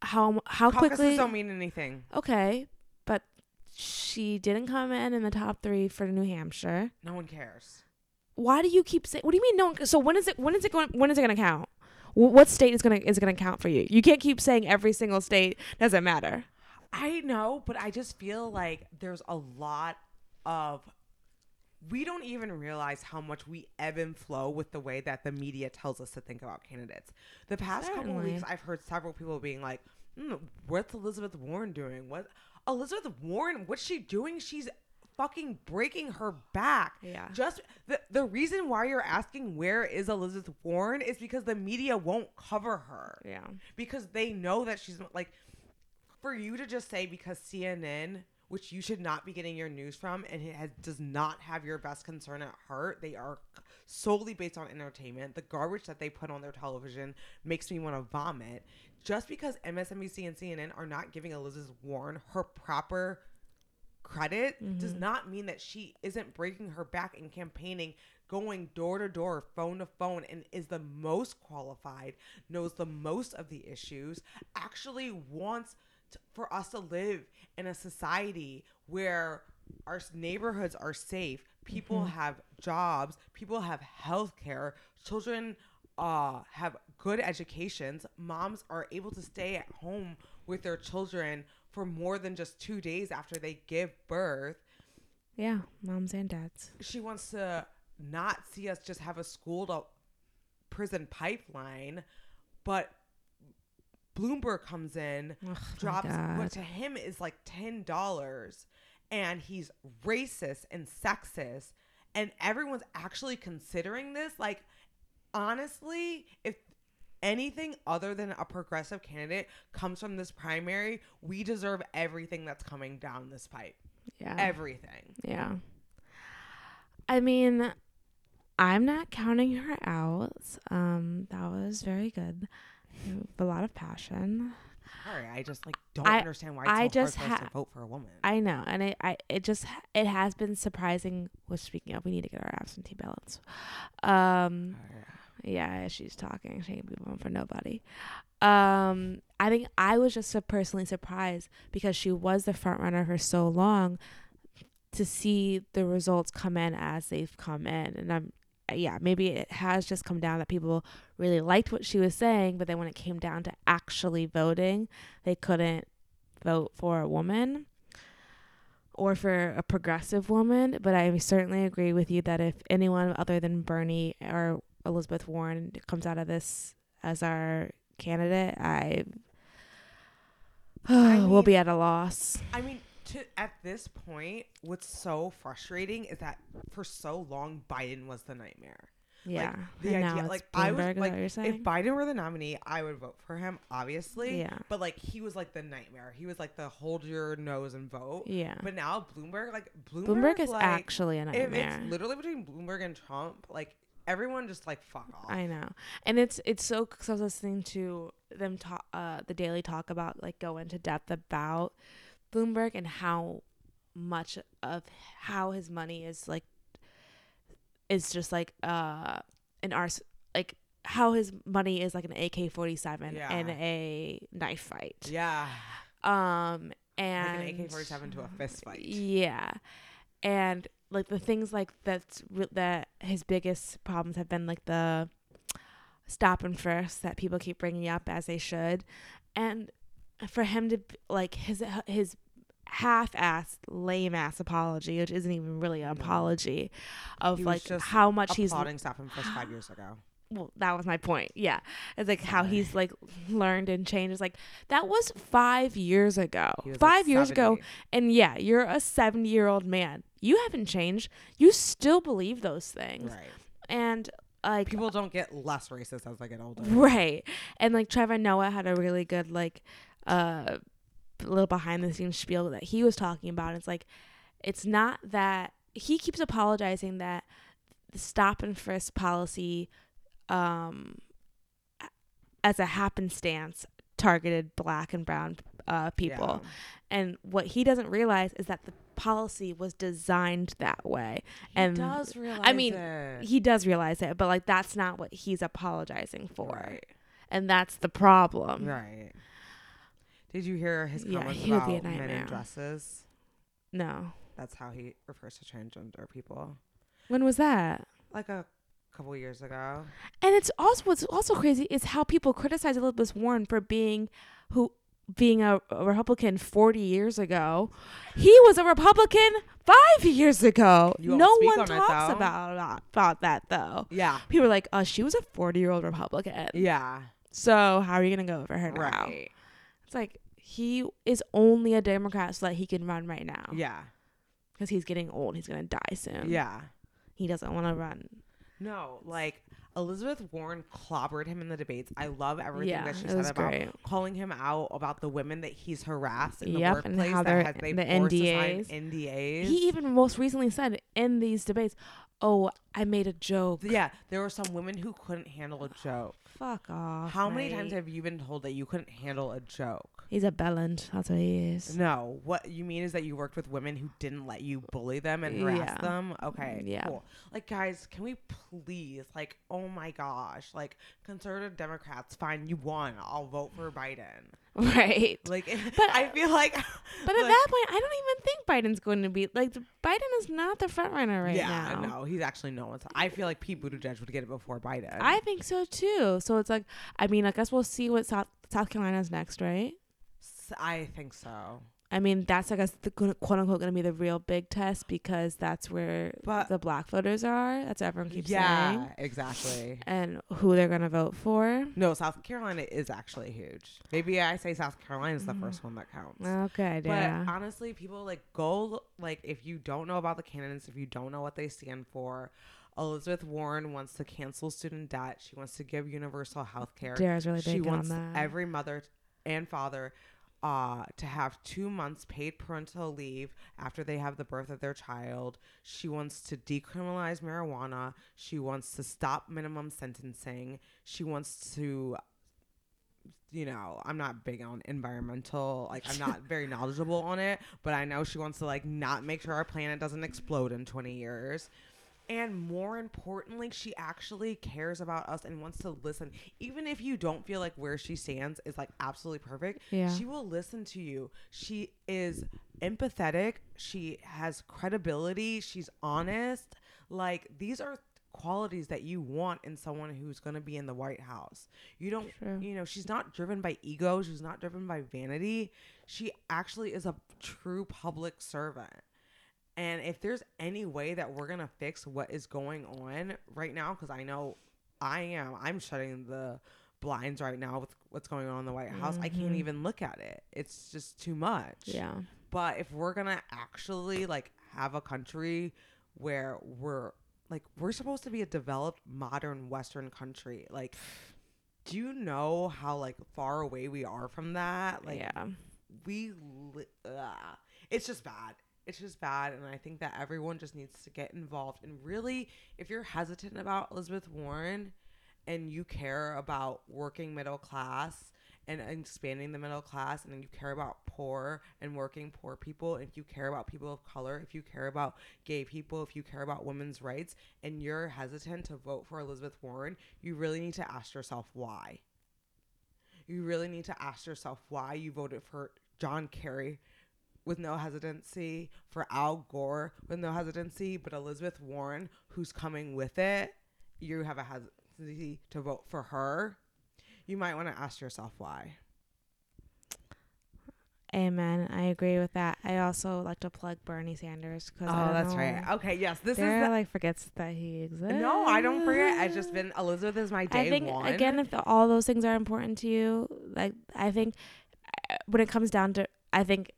how how Caucuses quickly. don't mean anything. okay, she didn't come in in the top three for New Hampshire. No one cares. Why do you keep saying? What do you mean? No. one- So when is it? When is it going? When is it going to count? What state is going to is going to count for you? You can't keep saying every single state doesn't matter. I know, but I just feel like there's a lot of we don't even realize how much we ebb and flow with the way that the media tells us to think about candidates. The past couple Certainly. weeks, I've heard several people being like, mm, "What's Elizabeth Warren doing? What Elizabeth Warren? What's she doing? She's fucking breaking her back." Yeah. Just the the reason why you're asking where is Elizabeth Warren is because the media won't cover her Yeah. because they know that she's like for you to just say because CNN which you should not be getting your news from and it has, does not have your best concern at heart they are solely based on entertainment the garbage that they put on their television makes me want to vomit just because MSNBC and CNN are not giving Elizabeth Warren her proper credit does not mean that she isn't breaking her back in campaigning going door to door phone to phone and is the most qualified knows the most of the issues actually wants to, for us to live in a society where our neighborhoods are safe people have jobs people have health care children uh have good educations, moms are able to stay at home with their children for more than just two days after they give birth. Yeah, moms and dads. She wants to not see us just have a school to prison pipeline, but Bloomberg comes in, Ugh, drops what to him is like ten dollars, and he's racist and sexist, and everyone's actually considering this. Like, honestly, if anything other than a progressive candidate comes from this primary, we deserve everything that's coming down this pipe. Yeah. Everything. Yeah. I mean, I'm not counting her out. Um, that was very good. A lot of passion. Sorry, I just like don't I- understand why it's I so just hard ha- to vote for a woman. I know, and it, I, it just, it has been surprising. Well, speaking of, we need to get our absentee ballots. Um, yeah, she's talking. She ain't be one for nobody. Um, I think I was just personally surprised because she was the front runner for so long to see the results come in as they've come in. And I'm, yeah, maybe it has just come down that people really liked what she was saying, but then when it came down to actually voting, they couldn't vote for a woman or for a progressive woman. But I certainly agree with you that if anyone other than Bernie or Elizabeth Warren comes out of this as our candidate, I, I will be at a loss. I mean, to at this point, what's so frustrating is that for so long Biden was the nightmare. Yeah, the and idea- like, I was- Bloomberg, is that like, If? Biden were the nominee, I would vote for him, obviously. Yeah. But like he was like the nightmare. He was like the hold your nose and vote. yeah, But now Bloomberg, like Bloomberg, Bloomberg is like, actually a nightmare. it's literally between Bloomberg and Trump, like everyone just like fuck off. I know, and it's it's so because I was listening to them talk, uh, the Daily Talk about like go into depth about Bloomberg and how much of how his money is like is just like uh an ars like how his money is like an AK forty seven and a knife fight. yeah. Um Like and an AK forty seven to a fist fight. yeah, and like the things like that's re- that his biggest problems have been like the stop and frisk that people keep bringing up as they should, and for him to like his uh, his half-assed lame-ass apology, which isn't even really an apology, of like just how much he's Applauding stop and frisk five years ago. well, that was my point. Yeah. It's like how he's like learned and changed. It's like that was five years ago. Was, like, Five years ago. And yeah, you're a 70 year old man. You haven't changed. You still believe those things. Right. And like, People don't get less racist as they get older. right. And like Trevor Noah had a really good, like, uh, little behind the scenes spiel that he was talking about. It's like, it's not that he keeps apologizing that the stop and frisk policy, um, as a happenstance targeted black and brown uh, people. Yeah. And what he doesn't realize is that the policy was designed that way. He And does realize I mean, it. He does realize it, but like that's not what he's apologizing for. Right. And that's the problem. Right. Did you hear his Yeah, comments would about men in dresses? No. That's how he refers to transgender people. When was that? Like a couple years ago. And it's also what's also crazy is how people criticize Elizabeth Warren for being who being a, a Republican 40 years ago. He was a Republican 5 years ago. You no one on talks though. about about that though. Yeah. People are like, "Oh, she was a 40-year-old Republican." Yeah. So, how are you going to go over her now? Right. It's like he is only a Democrat so that he can run right now. Yeah. Because he's getting old. He's going to die soon. Yeah. He doesn't want to run. No, like Elizabeth Warren clobbered him in the debates. I love everything Yeah, that she said about great. calling him out about the women that he's harassed in the Yep, and workplace how that has they the NDAs. NDAs. He even most recently said in these debates, "Oh, I made a joke." yeah, there were some women who couldn't handle a joke. Fuck off. How many times have you been told that you couldn't handle a joke? He's a bellend. That's what he is. No, what you mean is that you worked with women who didn't let you bully them and harass Yeah. them. Okay, mm, Yeah. cool. Like, guys, can we please, like, oh my gosh, like, conservative Democrats, fine, you won. I'll vote for Biden. Right. Like, But- I feel like, But at that point, I don't even think Biden's going to be like Biden is not the front runner right now. yeah, now. no, he's actually no one's. I feel like Pete Buttigieg would get it before Biden. I think so too. So it's like, I mean, I guess we'll see what South South Carolina's next, right? I think so. I mean, that's I guess the quote unquote going to be the real big test because that's where But- the black voters are. That's what everyone keeps yeah, saying, exactly. and who they're going to vote for. No, South Carolina is actually huge. Maybe I say South Carolina is the first mm-hmm. one that counts. Okay, But yeah. honestly, people like go like if you don't know about the candidates, if you don't know what they stand for, Elizabeth Warren wants to cancel student debt. She wants to give universal health care. Really She wants every mother and father uh, to have two months paid parental leave after they have the birth of their child. She wants to decriminalize marijuana. She wants to stop minimum sentencing. She wants to you know, I'm not big on environmental, like I'm not very knowledgeable on it, but I know she wants to like not make sure our planet doesn't explode in 20 years. And more importantly, she actually cares about us and wants to listen. Even if you don't feel like where she stands is like absolutely perfect, Yeah. she will listen to you. She is empathetic, she has credibility, she's honest. Like these are qualities that you want in someone who's going to be in the White House. You don't True. you know, she's not driven by ego, she's not driven by vanity. She actually is a true public servant. And if there's any way that we're going to fix what is going on right now cuz I know I am I'm shutting the blinds right now with what's going on in the White House. I can't Mhm. even look at it. It's just too much. yeah. But if we're gonna actually like have a country where we're like we're supposed to be a developed modern Western country, like do you know how like far away we are from that? Like yeah. we, li- it's just bad. It's just bad, and I think that everyone just needs to get involved. And really, if you're hesitant about Elizabeth Warren, and you care about working middle class and expanding the middle class, and you care about poor and working poor people, if you care about people of color, if you care about gay people, if you care about women's rights, and you're hesitant to vote for Elizabeth Warren, you really need to ask yourself why. You really need to ask yourself why you voted for John Kerry with no hesitancy, for Al Gore with no hesitancy, but Elizabeth Warren, who's coming with it, you have a hesitancy to vote for her. You might want to ask yourself why. Amen. I agree with that. I also like to plug Bernie Sanders because Oh, that's right. Okay, yes, this Dara is. like forgets that he exists. No, I don't forget. I've just been Elizabeth is my day I think one. again, if all those things are important to you, like I think uh, when it comes down to, I think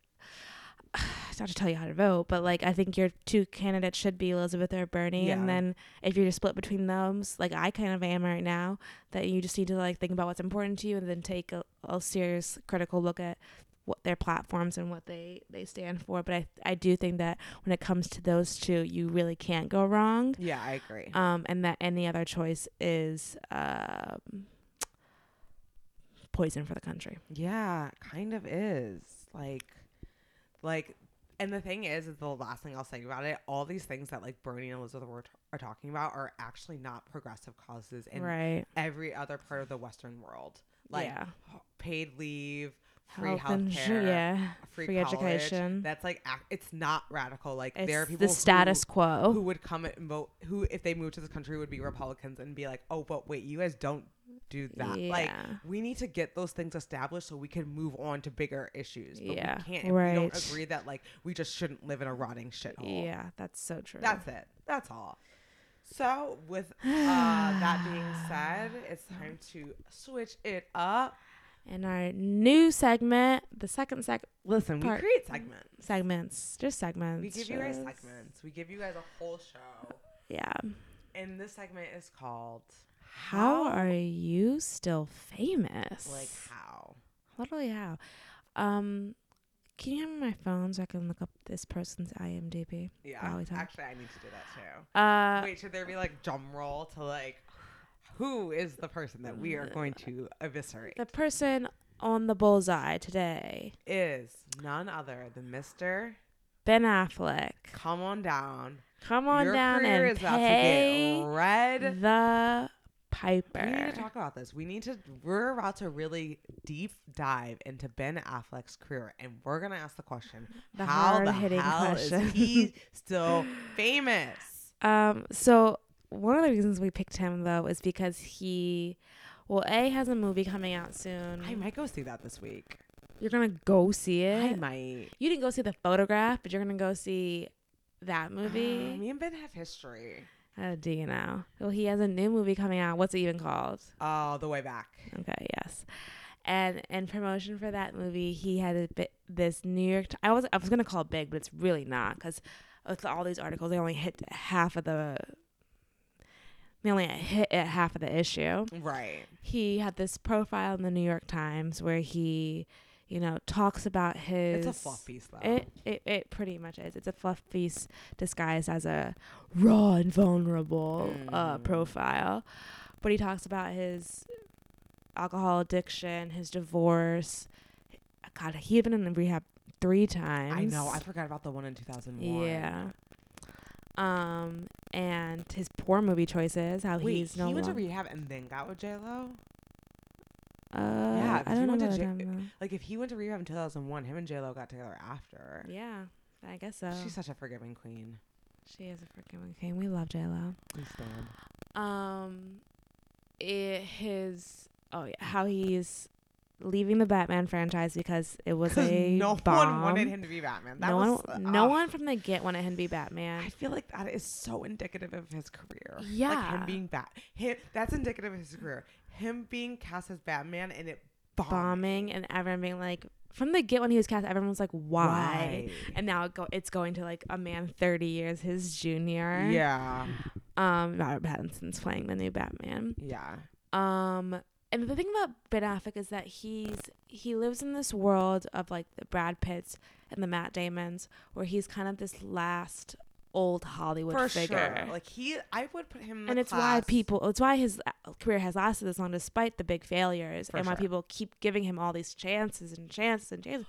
not to tell you how to vote, but like I think your two candidates should be Elizabeth or Bernie, Yeah. and then if you're just split between those, like I kind of am right now, that you just need to like think about what's important to you, and then take a, a serious critical look at what their platforms and what they they stand for. But I I do think that when it comes to those two, you really can't go wrong yeah, I agree. um, and that any other choice is um, poison for the country. Yeah, kind of is. Like like and the thing is is the last thing I'll say about it, all these things that like Bernie and Elizabeth were t- are talking about are actually not progressive causes in right. every other part of the western world. Like yeah. paid leave, free Health care, yeah. free, Free education. That's like it's not radical. Like It's there are people the status who, quo. who would come and vote who if they moved to this country would be Republicans and be like, "Oh, but wait, you guys don't do that." Like we need to get those things established so we can move on to bigger issues. But Yeah, we can't. If we don't agree that like we just shouldn't live in a rotting shithole. yeah, that's so true. That's it. That's all. So with uh, that being said, it's time to switch it up. in our new segment, the second seg Listen, we Part- create segments. segments, just segments. We give you guys just- segments. We give you guys a whole show. Yeah. And this segment is called How are you still famous? like how? literally how? Um, can you hand me my phone so I can look up this person's IMDb? Yeah. While we talk. Actually, I need to do that too. Uh, Wait, should there be like drum roll to like who is the person that we are going to eviscerate? the person on the bullseye today is none other than Mr. Ben Affleck. Come on down. Come on Your down and is about pay to get red. the piper. We need to talk about this. We need to. We're about to really deep dive into Ben Affleck's career, and we're gonna ask the question: The How the hell question. is he still famous? Um, so one of the reasons we picked him though is because he, well, a has a movie coming out soon. I might go see that this week. You're gonna go see it. I might. You didn't go see the photograph, but you're gonna go see that Uh, movie. me and Ben have history. How do you know? Well, he has a new movie coming out. What's it even called? Oh, the way back. Okay, yes. And in promotion for that movie, he had a bit this New York. T- I was I was gonna call it big, but it's really not because with all these articles, they only hit half of the. They only hit at half of the issue. Right. He had this profile in the New York Times where he, you know, talks about his. It's a fluff piece, though. It, it it pretty much is. It's a fluff piece disguised as a raw and vulnerable uh, Mm. profile. But he talks about his alcohol addiction, his divorce. God, he had been in rehab three times. I know. I forgot about the one in 2001. yeah. Um, and his poor movie choices. How Wait, he's no he went to rehab and then got with J Lo. Uh, Yeah, 'cause I don't know went to J- Like if he went to rehab in 2001, him and J Lo got together after. Yeah, I guess so. She's such a forgiving queen. she is a freaking king. We love J Lo. We stand. um it, his oh yeah how he's leaving the batman franchise because it was a no bomb. one wanted him to be Batman. That no was, one no one from the get wanted him to be Batman. I feel like that is so indicative of his career. like Yeah. him being Bat. Him, that's indicative of his career. Him being cast as Batman and it bombing. bombing and everyone being like from the get when he was cast everyone was like why Why? and now it go, it's going to like a man 30 years his junior Yeah. um robert pattinson's playing the new batman Yeah. Um, and the thing about Ben Affleck is that he's he lives in this world of like the Brad Pitts and the Matt Damons, where he's kind of this last old Hollywood For figure. sure. Like he, I would put him. In and the it's why people, it's why his uh, career has lasted this long despite the big failures, For and why people keep giving him all these chances and chances and chances.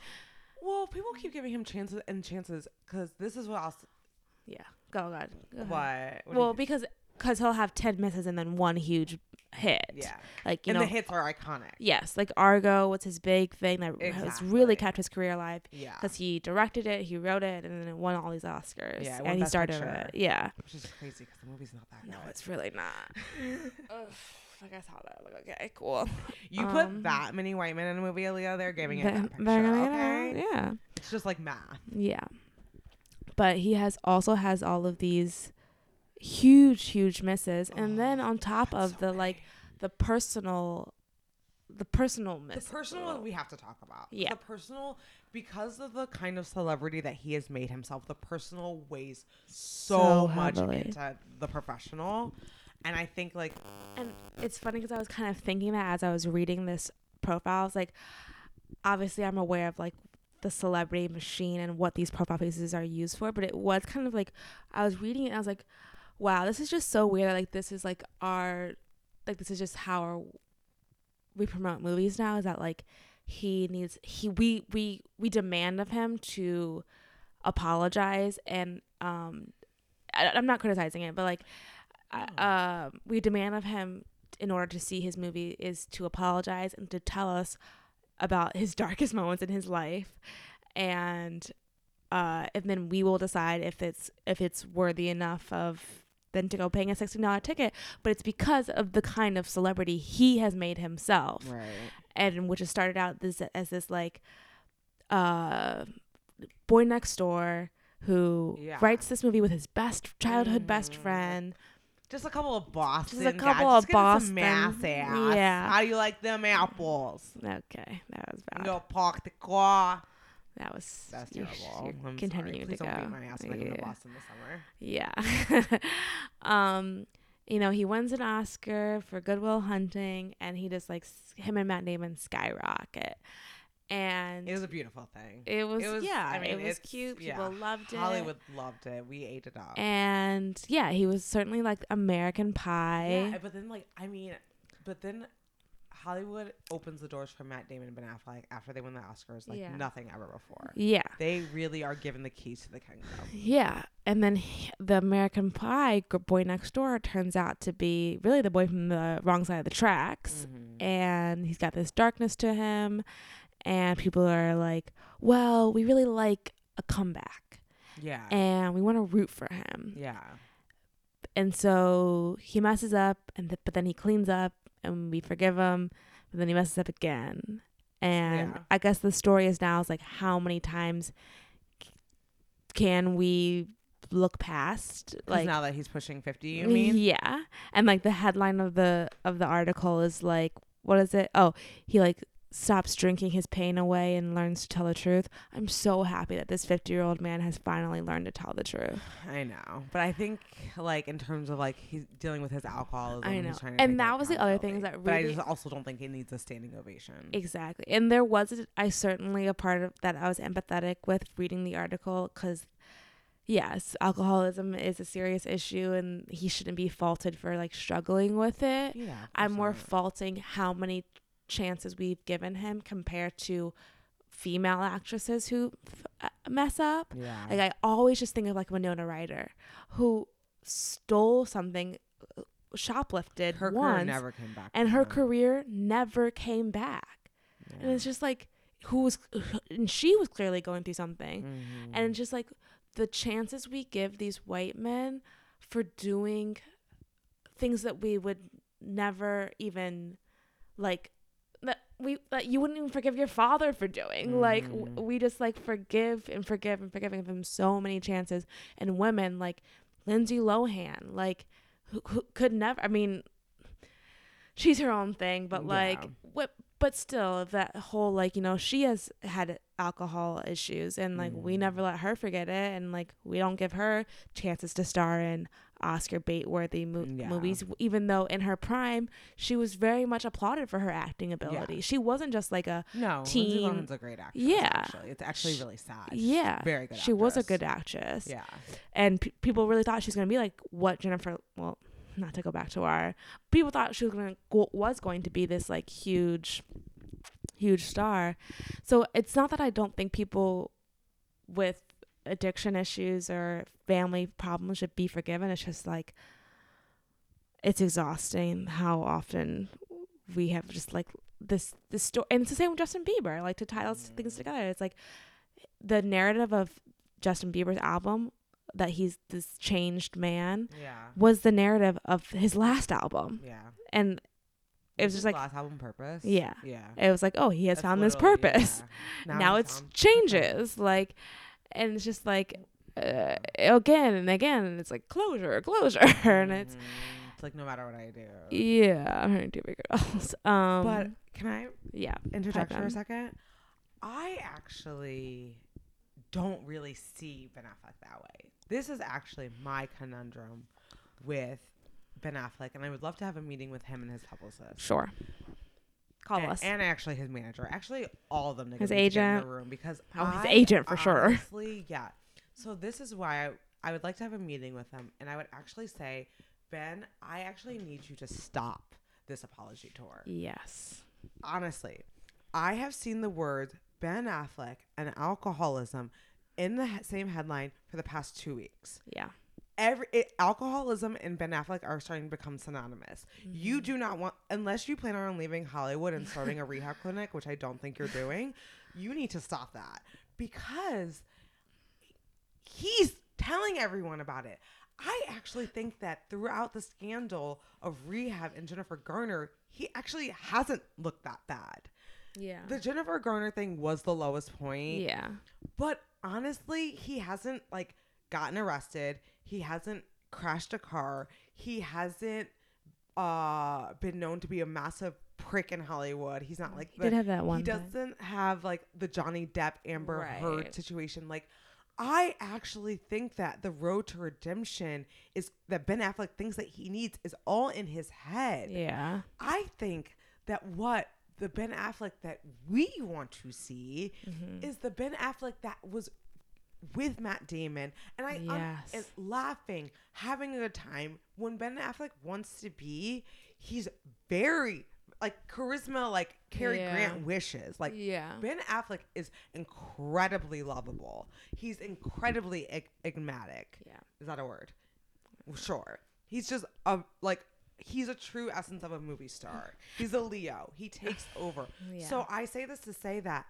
Well, people keep giving him chances and chances because this is what else. Yeah, go God. Go ahead. What? what Well, because because he'll have ten misses and then one huge hit. yeah, like you and know. the hits are iconic. Yes, like Argo was his big thing that has Exactly. really kept his career alive. Yeah, because he directed it, he wrote it, and then it won all these Oscars. Yeah, and he started Picture. it. Yeah. which is crazy because the movie's not that good. No, it's really not. Like I saw that. Like, okay, cool. you put um, that many white men in a movie, Leo. they're giving it that picture. they're gonna get okay, it. Yeah. it's just like math. Yeah. But he has also has all of these huge, huge misses, and oh, then Oh, on top of so the like the personal, the personal the misses. personal we have to talk about. Yeah. the personal because of the kind of celebrity that he has made himself. The personal weighs so, So much into the professional, and I think like And it's funny because I was kind of thinking that as I was reading this profile, I was like, obviously I'm aware of like the celebrity machine and what these profile pieces are used for, but it was kind of like I was reading it and I was like, wow, this is just so weird. Like this is like our, like this is just how our, we promote movies now. Is that like he needs he we we we demand of him to apologize and um I, I'm not criticizing it, but like um, we demand of him in order to see his movie is to apologize and to tell us about his darkest moments in his life and uh and then we will decide if it's if it's worthy enough of then to go paying a $16 ticket but it's because of the kind of celebrity he has made himself right. and which has started out this as this like uh boy next door who Yeah. writes this movie with his best childhood best Mhm. friend Just a couple of Boston. a couple Just of Boston- mass ass. yeah. How do you like them apples? okay that was bad Go park the car. That was That's you're- terrible. you're I'm continuing sorry. Please to don't go beat my ass when I come Yeah. Boston this summer. Yeah. um, you know, he wins an Oscar for Good Will Hunting, and he just like him and Matt Damon skyrocket, and It was a beautiful thing. it was, it was- yeah, I mean, it was cute. yeah, People loved it. Hollywood loved it. We ate it up. and yeah, he was certainly like American Pie. yeah, but then like I mean, but then Hollywood opens the doors for Matt Damon and Ben Affleck after they win the Oscars like Yeah. nothing ever before. Yeah. They really are given the keys to the kingdom. Yeah, and then he- the American Pie boy next door turns out to be really the boy from the wrong side of the tracks, Mhm. and he's got this darkness to him, and people are like, "Well, we really like a comeback, Yeah. and we want to root for him." yeah. And so he messes up, and th- but then he cleans up, and we forgive him. But then he messes up again, and Yeah. I guess the story is now is like how many times c- can we look past Like like now that he's pushing 50, you mean? yeah and like the headline of the of the article is like what is it oh he like stops drinking his pain away and learns to tell the truth i'm so happy that this 50 year old man has finally learned to tell the truth I know. But I think like in terms of like he's dealing with his alcoholism. I know. And that was the other things that Really, But I just also don't think he needs a standing ovation. exactly and there was a, i certainly a part of that i was empathetic with reading the article because yes alcoholism is a serious issue and he shouldn't be faulted for like struggling with it yeah. I'm more faulting how many chances we've given him compared to female actresses who f- uh, mess up. Yeah. Like I always just think of like Winona Ryder, who stole something, uh, shoplifted her career once, never came back. and her career never came back. And it's just like who was, and she was clearly going through something, Mhm. and it's just like the chances we give these white men for doing things that we would never even like we that you wouldn't even forgive your father for doing like w- Mhm. we just like forgive and forgive and forgive him so many chances and women like Lindsay Lohan like who, who could never I mean she's her own thing but like Yeah. what but still that whole like you know she has had alcohol issues and like we Mm. never let her forget it and like we don't give her chances to star in oscar bait worthy mo- Yeah. movies even though in her prime she was very much applauded for her acting ability she wasn't just like a no, teen- Lindsay Lohan's a great actress. Yeah. actually. it's actually Sh- really sad. Yeah very good. she was a good actress Yeah, and p- people really thought she was going to be like what jennifer well not to go back to our people thought she was going to was going to be this like huge huge star so it's not that i don't think people with addiction issues or family problems should be forgiven it's just like it's exhausting how often we have just like this this story and it's the same with justin bieber like to tie those things together it's like the narrative of justin bieber's album that he's this changed man yeah, was the narrative of his last album yeah. and it was just like last album, Purpose. yeah yeah. it was like oh he has That's found this purpose yeah. now, he it's purpose. changes like and it's just like uh, again and again and it's like closure closure and it's Mhm. it's like no matter what I do. yeah i'm to do bigger dolls um But can I yeah interject for a second? I actually don't really see Ben Affleck that way. This is actually my conundrum with Ben Affleck, and I would love to have a meeting with him and his publicist. sure call and, us and actually his manager. Actually, all of them. His get in the room because Oh, his I agent for sure. honestly, Yeah. So this is why I, I would like to have a meeting with him, and I would actually say, Ben, I actually need you to stop this apology tour. yes Honestly, I have seen the words Ben Affleck and alcoholism in the same headline for the past two weeks. yeah Every it, alcoholism and Ben Affleck are starting to become synonymous. You mm-hmm. do not want, unless you plan on leaving Hollywood and starting a rehab clinic, which I don't think you're doing. You need to stop that because he's telling everyone about it. I actually think that throughout the scandal of rehab and Jennifer Garner, he actually hasn't looked that bad. yeah The Jennifer Garner thing was the lowest point. yeah But honestly, he hasn't like gotten arrested. He hasn't crashed a car. He hasn't uh been known to be a massive prick in Hollywood. He's not like he did have that one he doesn't have like the Johnny Depp Amber Heard situation. Like I actually think that the road to redemption is that Ben Affleck thinks that he needs is all in his head. yeah I think that what the Ben Affleck that we want to see Mhm. is the Ben Affleck that was with Matt Damon and I Yes. laughing, having a good time. When Ben Affleck wants to be, he's very like charisma, like Cary Yeah. Grant wishes. Like yeah. Ben Affleck is incredibly lovable. He's incredibly eg- enigmatic. Yeah. Is that a word? Sure. He's just a like he's a true essence of a movie star. He's a Leo. He takes over. Yeah. So I say this to say that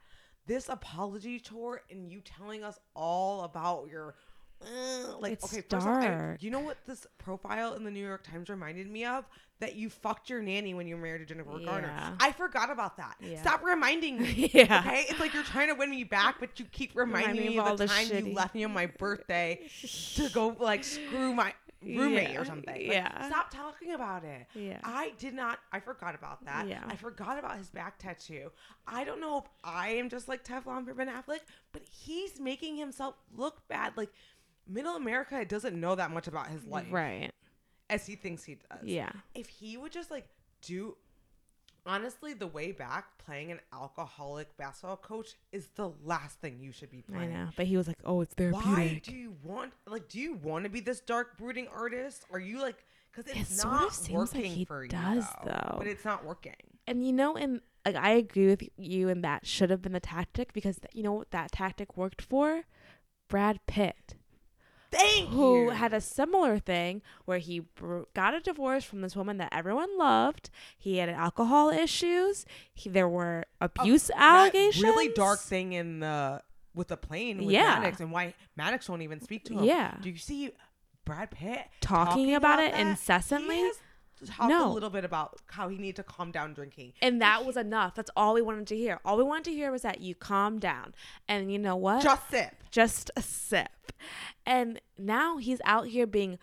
this apology tour and you telling us all about your uh, like It's okay, first off, I- you know what this profile in the New York Times reminded me of? That you fucked your nanny when you were married to Jennifer Garner. I forgot about that. Yeah. Stop reminding me. Yeah. Okay, it's like you're trying to win me back, but you keep reminding Remind me me of all the the time you left me on my birthday to go like screw my roommate Yeah. or something. Like, Yeah. Stop talking about it. Yeah. I did not. I forgot about that. Yeah. I forgot about his back tattoo. I don't know if I am just like Teflon for Ben Affleck, but he's making himself look bad. Like middle America doesn't know that much about his life Right. as he thinks he does. Yeah. If he would just like do honestly the way back playing an alcoholic basketball coach is the last thing you should be I playing. know. But he was like, "Oh, it's therapeutic." Why therapeutic." do you want like do you want to be this dark brooding artist? Are you like because It it's sort of not seems like working he for you does, though, though. but it's not working. and you know, and like I agree with you, and that should have been the tactic because th- you know what that tactic worked for? Brad Pitt, Thank who you. had a similar thing where he br- got a divorce from this woman that everyone loved. He had alcohol issues. He, there were oh, abuse That allegations. really dark thing in the with the plane with Yeah. Maddox and why Maddox won't even speak to him. Yeah. Do you see Brad Pitt Talking about it that? incessantly? Talked No. a little bit about how he needed to calm down drinking. And that was enough. That's all we wanted to hear. All we wanted to hear was that you calm down. And you know what? Just sip. just a sip. And now he's out here being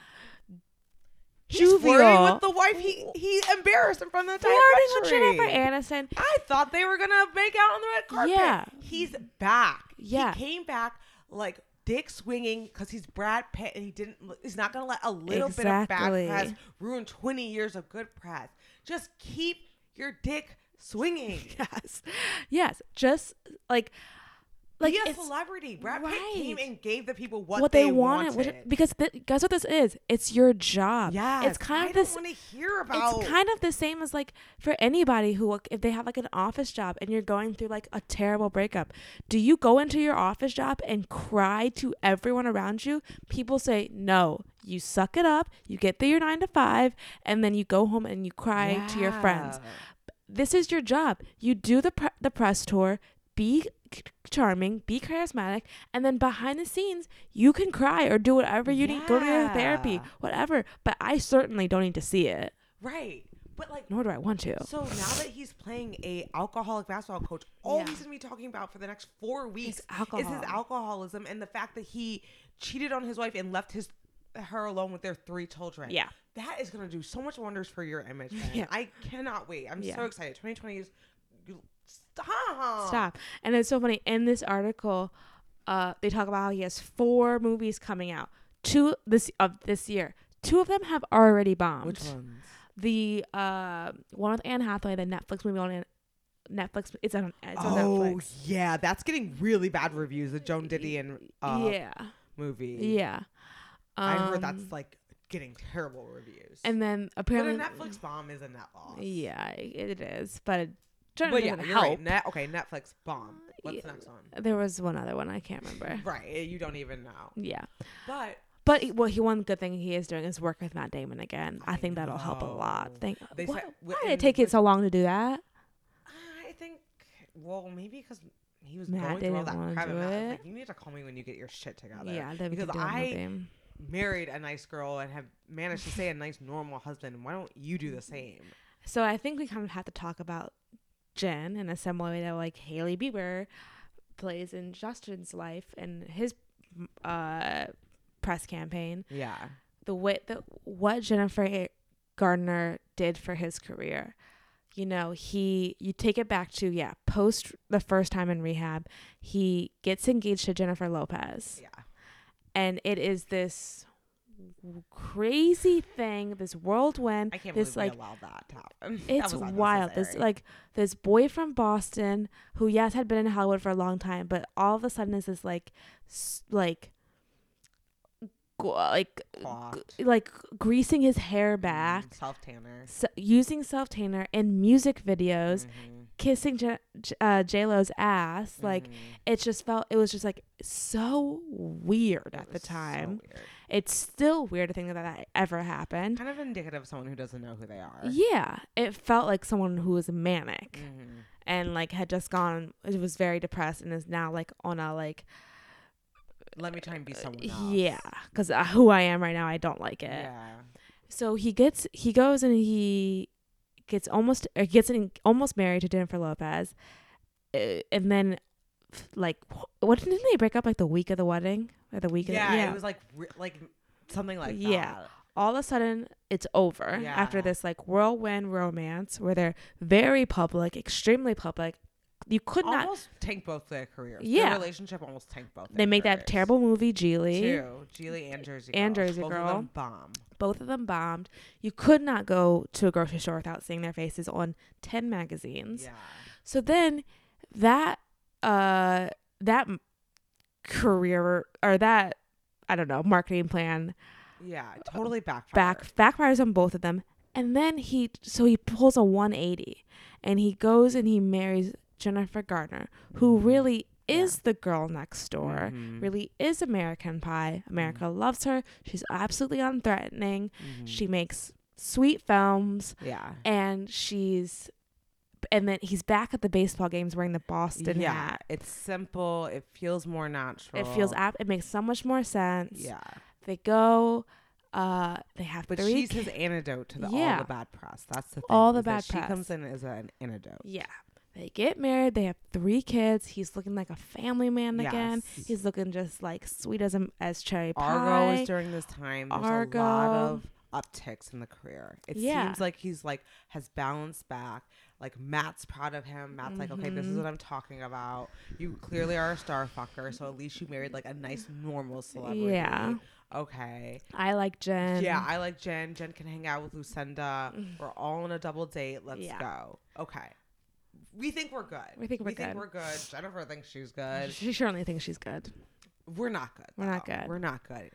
He's flirting with the wife. He he embarrassed in front of the entire flirting with. Jennifer Aniston. I thought they were gonna make out on the red carpet. Yeah. he's back. Yeah. he came back like dick swinging because he's Brad Pitt and he didn't. He's not gonna let a little bit of bad press ruin twenty years of good press. Just keep your dick swinging. Yes, yes. Just like, like a celebrity. Brad Pitt came Right. and gave the people what, what, they, wanted, wanted. which- because th- guess what this is? It's your job. yeah, it's kind I of this. want to hear about. It's kind of the same as like for anybody who if they have like an office job and you're going through like a terrible breakup. Do you go into your office job and cry to everyone around you? People say no. You suck it up. You get through your 9 to 5 and then you go home and you cry to your friends. This is your job. You do the pre- the press tour, be c- charming, be charismatic, and then behind the scenes, you can cry or do whatever you need. Go to therapy, whatever. But I certainly don't need to see it Right. But like nor do I want to. So now that he's playing a alcoholic basketball coach, all Yeah. he's gonna be talking about for the next four weeks is his alcoholism and the fact that he cheated on his wife and left his her alone with their three children. Yeah. That is gonna do so much wonders for your image. Man. Yeah. I cannot wait. I'm Yeah. so excited. 2020 is stop. Stop. And it's so funny in this article, uh, they talk about how he has four movies coming out. Two this of this year. Two of them have already bombed. Which ones? The uh one with Anne Hathaway, the Netflix movie on Netflix. It's on. It's on Oh Netflix. yeah, that's getting really bad reviews. The Joan Didion uh, yeah. movie. Yeah. I heard Um, that's like getting terrible reviews. And then but a Netflix bomb is a net loss. Yeah, it is, but certainly But yeah, doesn't you're help. right. Net, okay, Netflix bomb. What's Yeah. next one? There was one other one I can't remember. Right, eh, you don't even know. yeah, But but he- well, he one good thing he is doing is work with Matt Damon again. I, I think that'll help a lot. know. Thank. They why, said- why did it take it so long to do that? I think, well, maybe because he was Matt going through all that crap. and like, you need to call me when you get your shit together. Yeah, because could do a I married a nice girl and have managed to stay a nice, normal husband. Why don't you do the same? So I think we kind of have to talk about Jen in a similar way that like Hailey Bieber plays in Justin's life and his uh press campaign. Yeah. the way that what Jennifer Gardner did for his career. You know, he you take it back to yeah, post the first time in rehab, he gets engaged to Jennifer Lopez. Yeah. And it is this crazy thing, this whirlwind, I can't this believe like we allowed that to happen. It's wild. This like this boy from Boston who yes had been in Hollywood for a long time, but all of a sudden is this like s- like g- like g- like greasing his hair back, Self tanner. s- using self tanner in music videos, Mhm. kissing J- J- uh, J Lo's ass. Like Mhm. it just felt it was just like so weird It at the so time. weird. It's still weird to think that that ever happened. Kind of indicative of someone who doesn't know who they are. Yeah, it felt like someone who was manic Mhm. and like had just gone. It was very depressed and is now like on a like Let me try and be someone else. Uh, yeah, because uh, who I am right now, I don't like it. Yeah. So he gets he goes and he gets almost uh, gets in, almost married to Jennifer Lopez, uh, and then like what didn't they break up like the week of the wedding or the week Yeah, of the, yeah it was like like something like Yeah. that. all of a sudden it's over after this like whirlwind romance where they're very public, extremely public. You could not. almost tank both their careers. Yeah. Their relationship almost tanked both. They make that terrible movie, Gigli. Two, Gigli and Jersey Girl. And Jersey both Girl. Of them bomb. Both of them bombed. You could not go to a grocery store without seeing their faces on ten magazines. Yeah. So then that uh that career or that I don't know marketing plan Yeah. Totally backfired. back backfires on both of them, and then he so he pulls a 180, and he goes and he marries Jennifer Gardner, who Mhm. really Yeah. is the girl next door. Mhm. Really is American Pie. America loves her. She's absolutely unthreatening. Mhm. She makes sweet films, Yeah. and she's. And then he's back at the baseball games wearing the Boston yeah. hat. It's simple. It feels more natural. It feels ap- it makes so much more sense. Yeah. They go uh they have But three she's his antidote to the, all the bad press. That's the thing. All the bad She press. comes in as an antidote. Yeah. They get married. They have three kids. He's looking like a family man again. He's looking just like sweet as a, as cherry pie. Argo is during this time. There's a lot of upticks in the career. It Yeah. seems like he's like has bounced back. Like Matt's proud of him. Matt's like, okay, this is Mhm. what I'm talking about. You clearly are a star fucker, so at least you married like a nice normal celebrity. Yeah. Okay. I like Jen. yeah, I like Jen. Jen can hang out with Lucinda. We're all on a double date. Let's Yeah. go. Okay. We think we're good. We think we're we think good. we're good. Jennifer thinks she's good. She certainly thinks she's good. We're not good. We're not good. We're not good.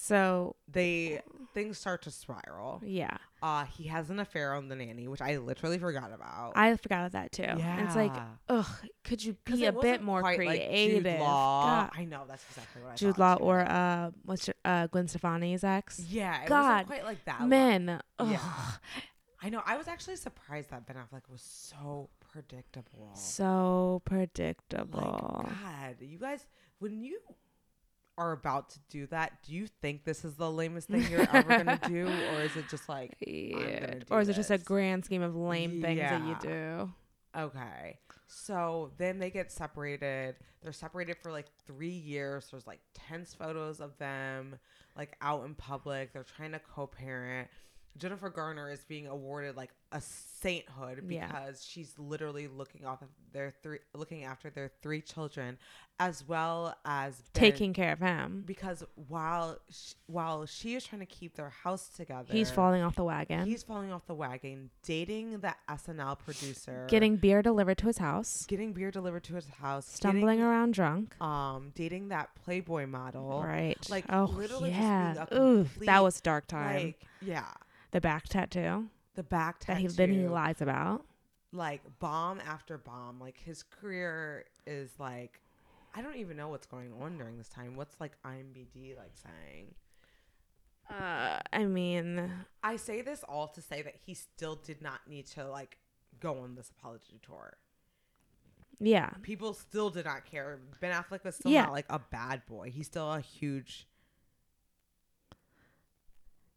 So They things start to spiral. yeah, Uh, he has an affair on the nanny, which I literally forgot about. I forgot about that too. Yeah. And it's like, ugh, could you be a bit more quite like creative? Jude Law. God. I know that's exactly what I Jude thought, Law too. or uh, what's your, uh Gwen Stefani's ex? yeah, it God, wasn't quite like that. one. Men, ugh, Yeah. I know. I was actually surprised that Ben Affleck was so predictable. so like, predictable. God, you guys, when you are about to do that, do you think this is the lamest thing you're ever gonna do, or is it just like, Yeah. gonna do Or is it just a grand scheme of lame things that you do? Okay. So then they get separated. They're separated for like three years. There's like tense photos of them like out in public. They're trying to co parent. Jennifer Garner is being awarded like a sainthood Yeah. because she's literally looking off of their three looking after their three children as well as Taking care of him. because while sh- while she is trying to keep their house together He's falling off the wagon. he's falling off the wagon dating the SNL producer getting beer delivered to his house. getting beer delivered to his house, Stumbling around drunk. um, dating that Playboy model, Right. like, oh literally just yeah. being a Ooh, complete, that was dark time. Like, yeah, the back tattoo the back tattoo. that he then he lies about. like bomb after bomb. Like his career is like, I don't even know what's going on during this time. What's like IMBD like saying? Uh, I mean, I say this all to say that he still did not need to like go on this apology tour. yeah. People still did not care. Ben Affleck was still Yeah. not like a bad boy. He's still a huge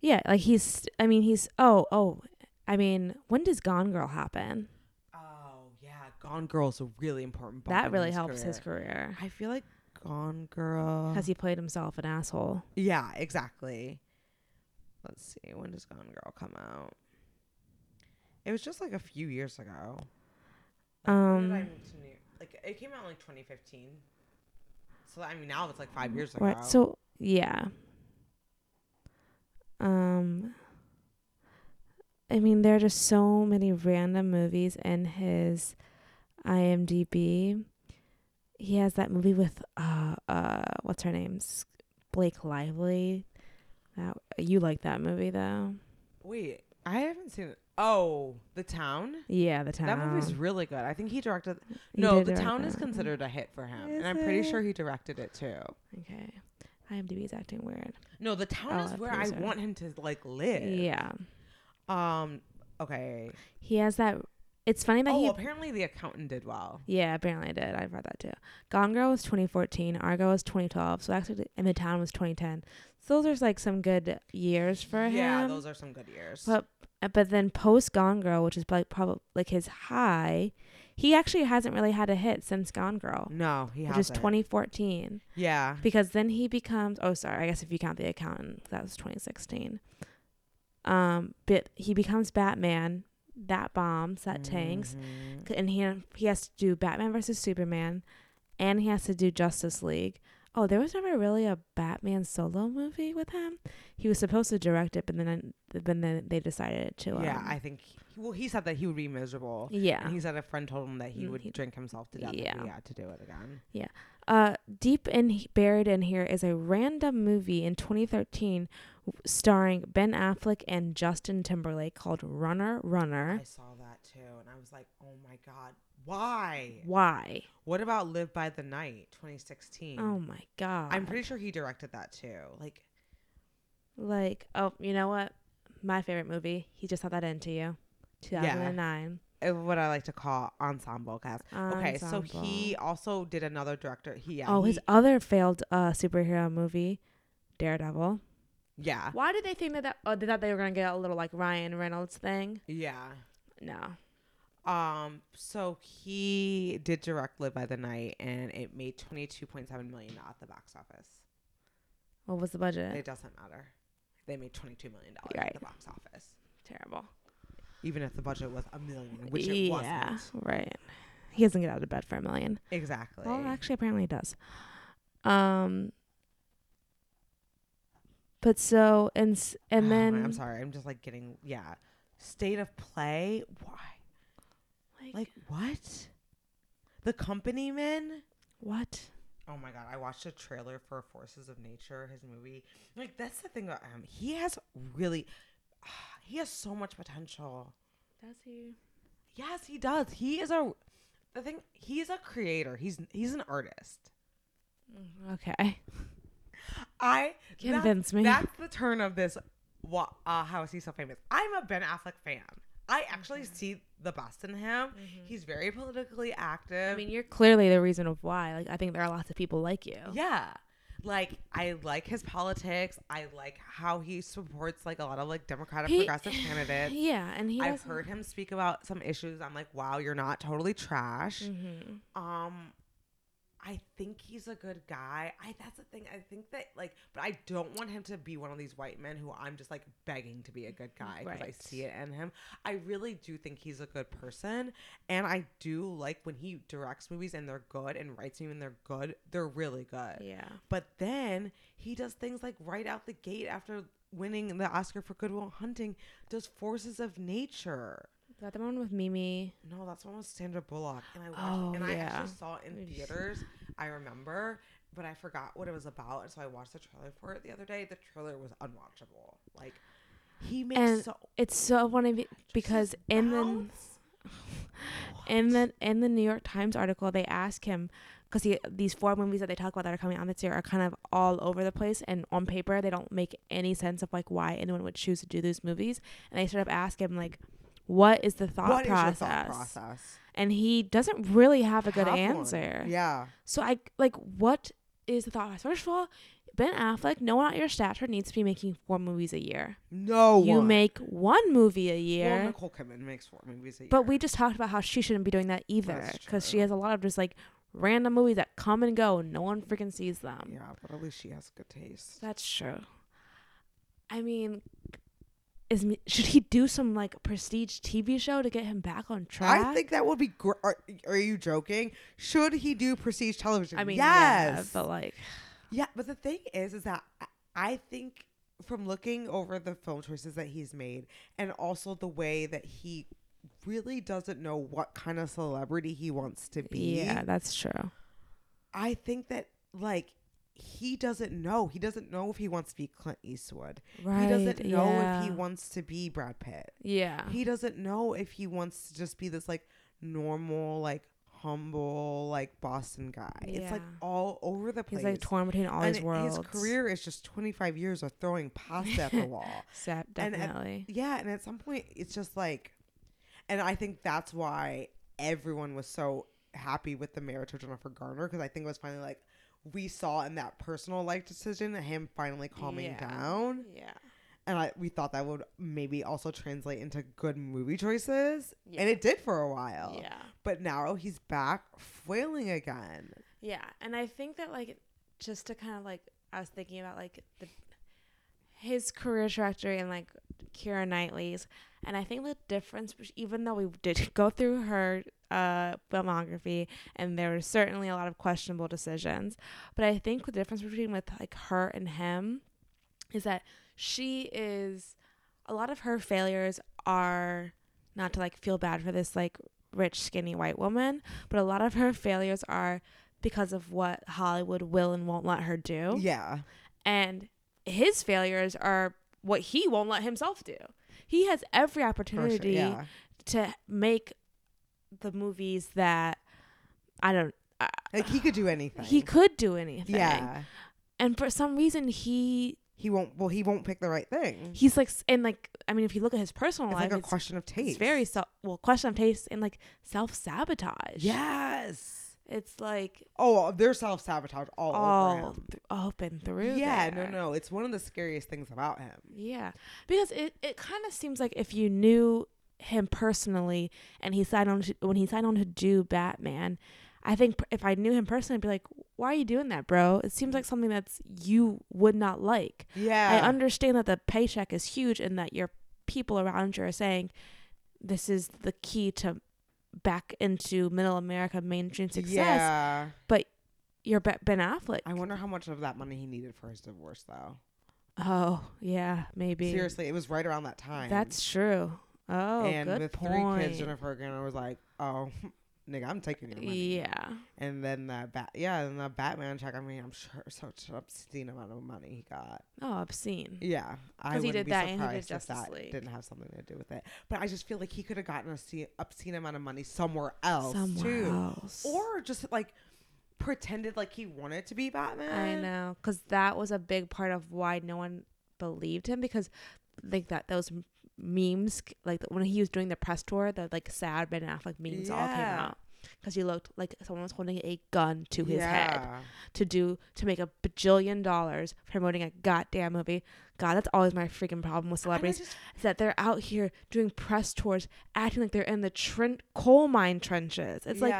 Yeah, like he's I mean, he's oh, oh. I mean, when does Gone Girl happen? Oh yeah, Gone Girl's a really important. that really his helps career. his career. I feel like Gone Girl. Has he played himself an asshole? yeah, exactly. Let's see. When does Gone Girl come out? It was just like a few years ago. Like, when did I Um, move to New- like it came out in like 2015. So I mean now it's like five years ago. Right. So yeah. Um I mean there are just so many random movies in his IMDb. He has that movie with uh uh what's her name? Blake Lively. That you like that movie though? Wait, I haven't seen it. Oh, The Town. Yeah, the town. That movie's really good. I think he directed. He no, The Town is considered a hit for him, Is and I'm pretty it? sure he directed it too. Okay. IMDb's acting weird. No, The Town Oh, is where I want him to like live. Yeah. Um. Okay. He has that. It's funny that Oh, he. apparently the accountant did well. Yeah, apparently I did. I've read that too. Gone Girl was 2014. Argo was 2012. So actually, and The Town was 2010. So those are like some good years for yeah, him. Yeah, those are some good years. But but then post Gone Girl, which is like probably like his high, he actually hasn't really had a hit since Gone Girl, no, he which has is 2014. Yeah. Because then he becomes oh sorry, I guess if you count the accountant, that was 2016. Um, but he becomes Batman. That bombs. That tanks. Mhm. C- and he he has to do Batman versus Superman, and he has to do Justice League. Oh, there was never really a Batman solo movie with him. He was supposed to direct it, but then but then they decided to. Um, Yeah, I think. Well, he said that he would be miserable. yeah. And he said a friend told him that he Mm, would he- drink himself to death if Yeah. he had to do it again. Yeah. Uh, deep in buried in here is a random movie in 2013 w- starring Ben Affleck and Justin Timberlake called Runner Runner. I saw that too, and I was like, "Oh my god, why? Why? What about Live by the Night, 2016? Oh my god! I'm pretty sure he directed that too. Like, like oh, you know what? My favorite movie. He just had that into you. 2009. uh, what I like to call ensemble cast. Okay, so he also did another director. He yeah, oh, his other failed uh superhero movie, Daredevil. yeah, Why did they think that? that oh, they thought they were gonna get a little like Ryan Reynolds thing. yeah. No. Um, so he did direct Live by the Night, and it made 22.7 million at the box office. What was the budget? It doesn't matter. They made 22 million dollars Right. at the box office, Terrible. even if the budget was a million, which it yeah, wasn't. right. He doesn't get out of bed for a million. Exactly. Well, actually, apparently he does. Um. But so and and Oh, then I'm sorry. I'm just like getting yeah. State of play. Why? like, Like what? The Company Men. what? Oh my god! I watched a trailer for Forces of Nature, his movie. Like that's the thing about him. He has really, he has so much potential. Does he? Yes, he does. He is a. The thing. He's a creator. He's he's an artist. Mm, Okay, I convince me. That's the turn of this. Uh, how is he so famous? I'm a Ben Affleck fan. I actually see the best in him. He's very politically active. I mean, you're clearly the reason of why. Like, I think there are lots of people like you. yeah. Like I like his politics. I like how he supports like a lot of like Democratic He- progressive candidates. Yeah, and he. I've heard him speak about some issues. I'm like, wow, you're not totally trash. Mhm. Um, I think he's a good guy. I that's the thing. I think that like, but I don't want him to be one of these white men who I'm just like begging to be a good guy because I see it in him. I really do think he's a good person, and I do like when he directs movies and they're good and writes them and they're good. They're really good. Yeah. But then he does things like right out the gate after winning the Oscar for Good Will Hunting, does Forces of Nature. Is that the one with Mimi? No, that's one with Sandra Bullock, and I watched Oh, and I actually saw it in theaters. I remember, but I forgot what it was about, and so I watched the trailer for it the other day. The trailer was unwatchable. Like he makes And so It's so funny be- because in the in the in the New York Times article they ask him because these four movies that they talk about that are coming out this year are kind of all over the place and on paper they don't make any sense of like why anyone would choose to do these movies and they sort of ask him like what is the thought what process thought process? and he doesn't really have a good Have one. answer Yeah, so I like what is the thought process first of all Ben Affleck no one at your stature needs to be making four movies a year no you one. make one movie a year Well, Nicole Kidman makes four movies a year. but we just talked about how she shouldn't be doing that either because she has a lot of just like random movies that come and go and no one freaking sees them. yeah, but at least she has good taste. That's true. I mean, is should he do some like prestige TV show to get him back on track? I think that would be great. Are, are you joking? Should he do prestige television? I mean, yes. yeah, but like, Yeah, but the thing is, is that I- I think from looking over the film choices that he's made, and also the way that he really doesn't know what kind of celebrity he wants to be. yeah, that's true. I think that like he doesn't know. He doesn't know if he wants to be Clint Eastwood. Right. He doesn't know yeah. if he wants to be Brad Pitt. Yeah. He doesn't know if he wants to just be this like normal, like humble, like Boston guy. Yeah. It's like all over the place. He's like torn between all and his worlds. his career is just 25 years of throwing pasta at the wall. Sa- and at- definitely. Yeah, and at some point it's just like and I think that's why everyone was so happy with the marriage of Jennifer Garner because I think it was finally like we saw in that personal life decision him finally calming Yeah. down yeah. and I we thought that would maybe also translate into good movie choices Yeah. and it did for a while. Yeah. But now he's back flailing again. Yeah, and I think that like just to kind of like I was thinking about like the his career trajectory and like Keira Knightley's, and I think the difference, even though we did go through her uh, filmography, and there were certainly a lot of questionable decisions, but I think the difference between with like her and him is that she is a lot of her failures are not to like feel bad for this like rich skinny white woman but a lot of her failures are because of what Hollywood will and won't let her do. Yeah. And his failures are what he won't let himself do. He has every For sure. opportunity Yeah. to make the movies that I don't Like he could do anything. he could do anything. Yeah. And for some reason he He won't well he won't pick the right thing. he's like and like I mean if you look at his personal It's life like a question of taste. it's very self well question of taste and like self-sabotage. Yes. It's like Oh, uh, they're self sabotage all, over him. th- up and through Yeah, there. no, no. It's one of the scariest things about him. Yeah, because it, it kind of seems like if you knew him personally and he signed on to, when he signed on to do Batman, I think if I knew him personally, I'd be like, "Why are you doing that, bro? It seems like something that's you would not like." Yeah. I understand that the paycheck is huge and that your people around you are saying this is the key to back into middle America mainstream success. Yeah. But you're Ben Affleck. I wonder how much of that money he needed for his divorce, though. oh yeah, maybe. Seriously, it was right around that time. That's true. Oh, and good with point. three kids, Jennifer Garner was like, "Oh, nigga, I'm taking your money." Yeah. And then that bat, yeah, and the Batman check. I mean, I'm sure such an obscene amount of money he got. Oh, obscene. Yeah, I he did be that and he did surprised Justice that League. didn't have something to do with it. But I just feel like he could have gotten a se- obscene amount of money somewhere else Somewhere too, else. or just like pretended like he wanted to be Batman. I know, because that was a big part of why no one believed him because, like that those memes, like when he was doing the press tour, the like sad Ben Affleck memes all came out because he looked like someone was holding a gun to his head to do to make a bajillion dollars promoting a goddamn movie. God, that's always my freaking problem with celebrities. just- is that they're out here doing press tours, acting like they're in the tren- coal mine trenches. It's like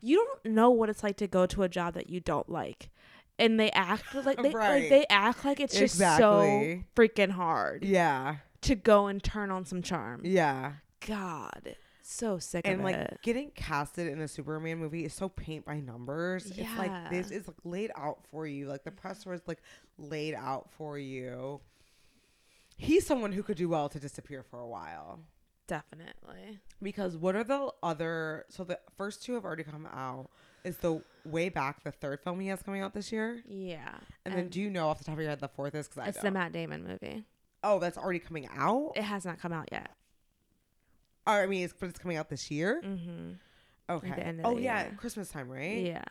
you don't know what it's like to go to a job that you don't like, and they act like they Right. like they act like it's just so freaking hard yeah, to go and turn on some charm. yeah. God, so sick and like it. getting casted in a Superman movie is so paint by numbers. It's like this is like laid out for you. Like the press was like laid out for you. He's someone who could do well to disappear for a while. Definitely. Because what are the other? So the first two have already come out. Is the way back the third film he has coming out this year? Yeah. And, then do you know off the top of your head the fourth is? Because I it's the. Matt Damon movie. Oh, that's already coming out. It has not come out yet. Or, I mean, it's, but it's coming out this year. Mm-hmm. Okay. the end of oh yeah, year. Christmas time, right? Yeah.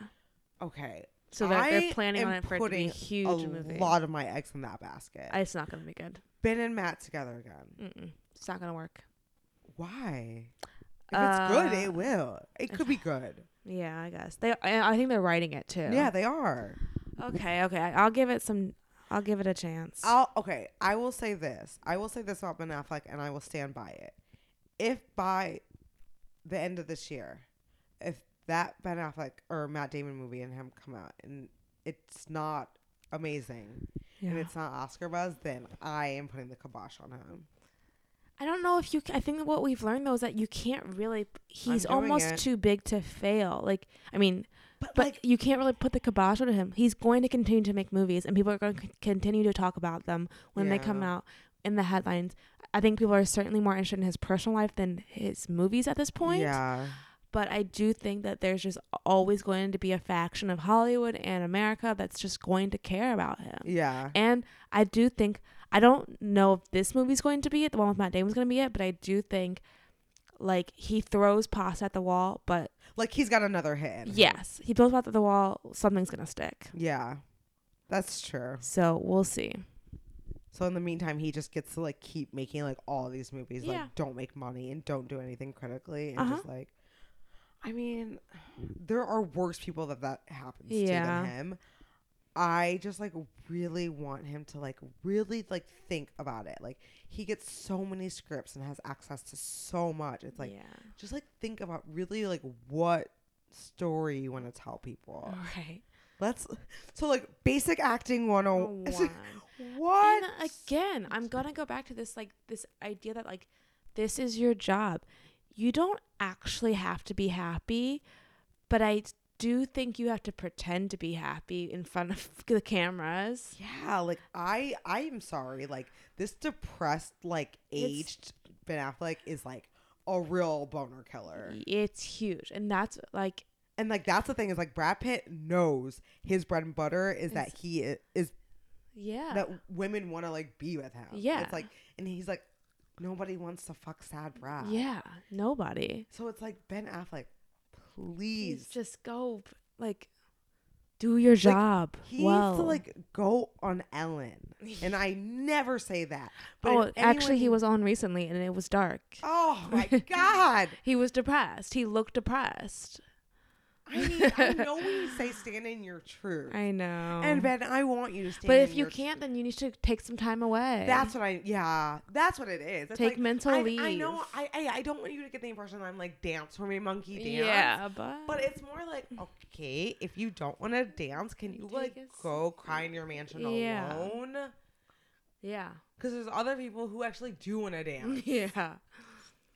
Okay. So they're, they're planning on it for it to be a huge a movie. lot of my eggs in that basket. It's not gonna be good. ben and Matt together again. Mm-mm. It's not gonna work. Why? If it's good, Uh, it will. It could be good. Yeah, I guess they. I think they're writing it too. Yeah, they are. Okay. Okay. I'll give it some. I'll give it a chance. I'll okay. I will say this. I will say this about Ben Affleck, and I will stand by it. If by the end of this year, if that Ben Affleck or Matt Damon movie and him come out and it's not amazing yeah. and it's not Oscar buzz, then I am putting the kibosh on him. I don't know if you. I think what we've learned though is that you can't really. He's almost it. too big to fail. Like I mean, But, but like, you can't really put the kibosh on him. He's going to continue to make movies, and people are going to continue to talk about them when they come out in the headlines. I think people are certainly more interested in his personal life than his movies at this point. yeah, but I do think that there's just always going to be a faction of Hollywood and America that's just going to care about him. Yeah. And I do think I don't know if this movie's going to be it, the one with Matt Damon's going to be it, but I do think like he throws pasta at the wall, but Like he's got another hand. yes, he throws pasta at the wall, something's to stick. Yeah. That's true. So we'll see. So in the meantime, he just gets to like keep making like all these movies Yeah. like don't make money and don't do anything critically and Uh-huh. just like I mean, there are worse people that that happens to Yeah. than him. I just like really want him to like really like think about it. Like he gets so many scripts and has access to so much. It's like yeah. just like think about really like what story you want to tell people. Right. Let's so like basic acting 101. One. Oh what? And uh, again, I'm gonna go back to this like this idea that like this is your job. You don't actually have to be happy, but I do think you have to pretend to be happy in front of the cameras. Yeah, like I I am sorry. Like this depressed, like It's- aged Ben Affleck is like a real boner killer. It's huge, and that's like And like that's the thing is like Brad Pitt knows his bread and butter is that he is, is yeah, that women want to like be with him. Yeah. It's like and he's like nobody wants to fuck sad Brad. yeah. Nobody. So it's like Ben Affleck, Please please. just go like do your job He well. needs to like go on Ellen. And I never say that. But oh, actually, he was on recently, and it was dark. Oh my god. He was depressed. He looked depressed. I mean, I know we say stand in your truth. I know. and Ben, I want you to stand but if you can't, then you need to take some time away. That's what I yeah, that's what it is. It's Take like, mental I, leave. I know I, I I don't want you to get the impression that I'm like dance for me monkey dance. yeah, but But it's more like, okay, if you don't want to dance, can you like go cry in your mansion Yeah. alone? yeah, Because there's other people who actually do want to dance. yeah,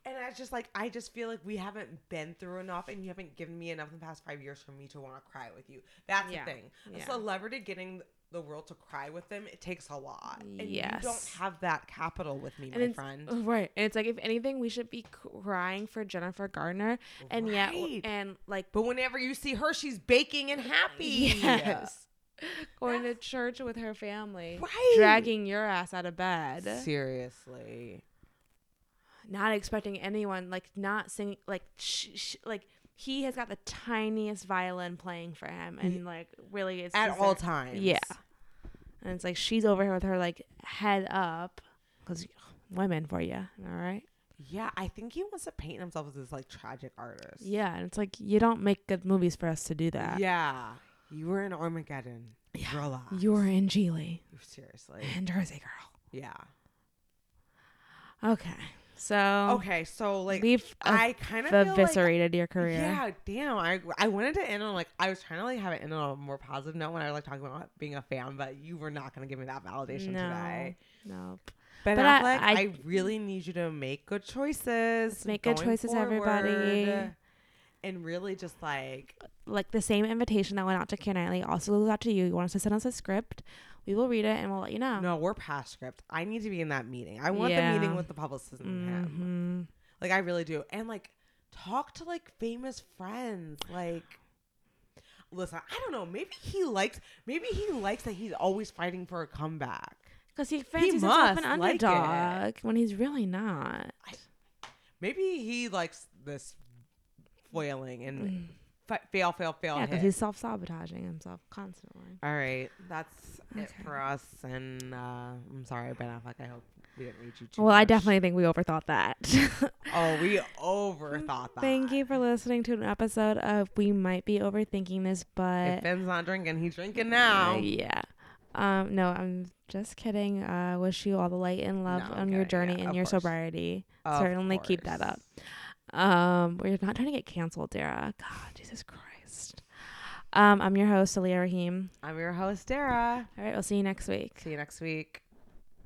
And it's just like I just feel like we haven't been through enough, and you haven't given me enough in the past five years for me to want to cry with you. That's Yeah. the thing. A Yeah. celebrity getting the world to cry with them, it takes a lot, and yes. you don't have that capital with me, and my friend. right. And it's like if anything, we should be crying for Jennifer Gardner, and yet, and like But whenever you see her, she's baking and happy. yes, going to church with her family, Right. dragging your ass out of bed, Seriously. Not expecting anyone, like not singing, like sh- sh- like. He has got the tiniest violin playing for him, and like really, it's At all times. Yeah. And it's like she's over here with her like head up because women for you. All right. Yeah, I think he wants to paint himself as this like tragic artist. Yeah. And it's like you don't make good movies for us to do that. Yeah. You were in Armageddon. Yeah. Relax. You were in Gigli Seriously. and Jersey Girl. Yeah. Okay. So Okay, so like we've I kind of feel like eviscerated your career. Yeah, damn. I I wanted to end on like I was trying to like have it end on a more positive note when I was like talking about being a fan, but you were not gonna give me that validation No. today. No. Ben But I- Affleck, I, I- really need you to make good choices. Make good choices, everybody. And really just like Like the same invitation that went out to Keira Knightley also goes out to you. You want us to send us a script? We will read it and we'll let you know. no, we're past script. I need to be in that meeting. I want Yeah. the meeting with the publicist and him. Mhm. Like I really do. And like talk to like famous friends. Like listen, I don't know. Maybe he likes maybe he likes that he's always fighting for a comeback. Because he fancies himself must an like underdog when he's really not. Maybe he likes this foiling and fa- fail, fail, fail. Yeah, because he's self sabotaging himself constantly. All right, that's it for us. And uh, I'm sorry, Ben Affleck. I hope we didn't reach you too Well, I definitely think we overthought that. Oh, we overthought that. Thank you for listening to an episode of We Might Be Overthinking This, If but Ben's not drinking, he's drinking now. uh, yeah. Um, no, I'm just kidding. Uh, wish you all the light and love No, on your journey yeah, and your course. sobriety. Of Certainly keep that up. Um, we're not trying to get canceled, Dara. God, Jesus Christ. Um, I'm your host, Alia Rahim. I'm your host, Dara. All right, we'll see you next week. See you next week.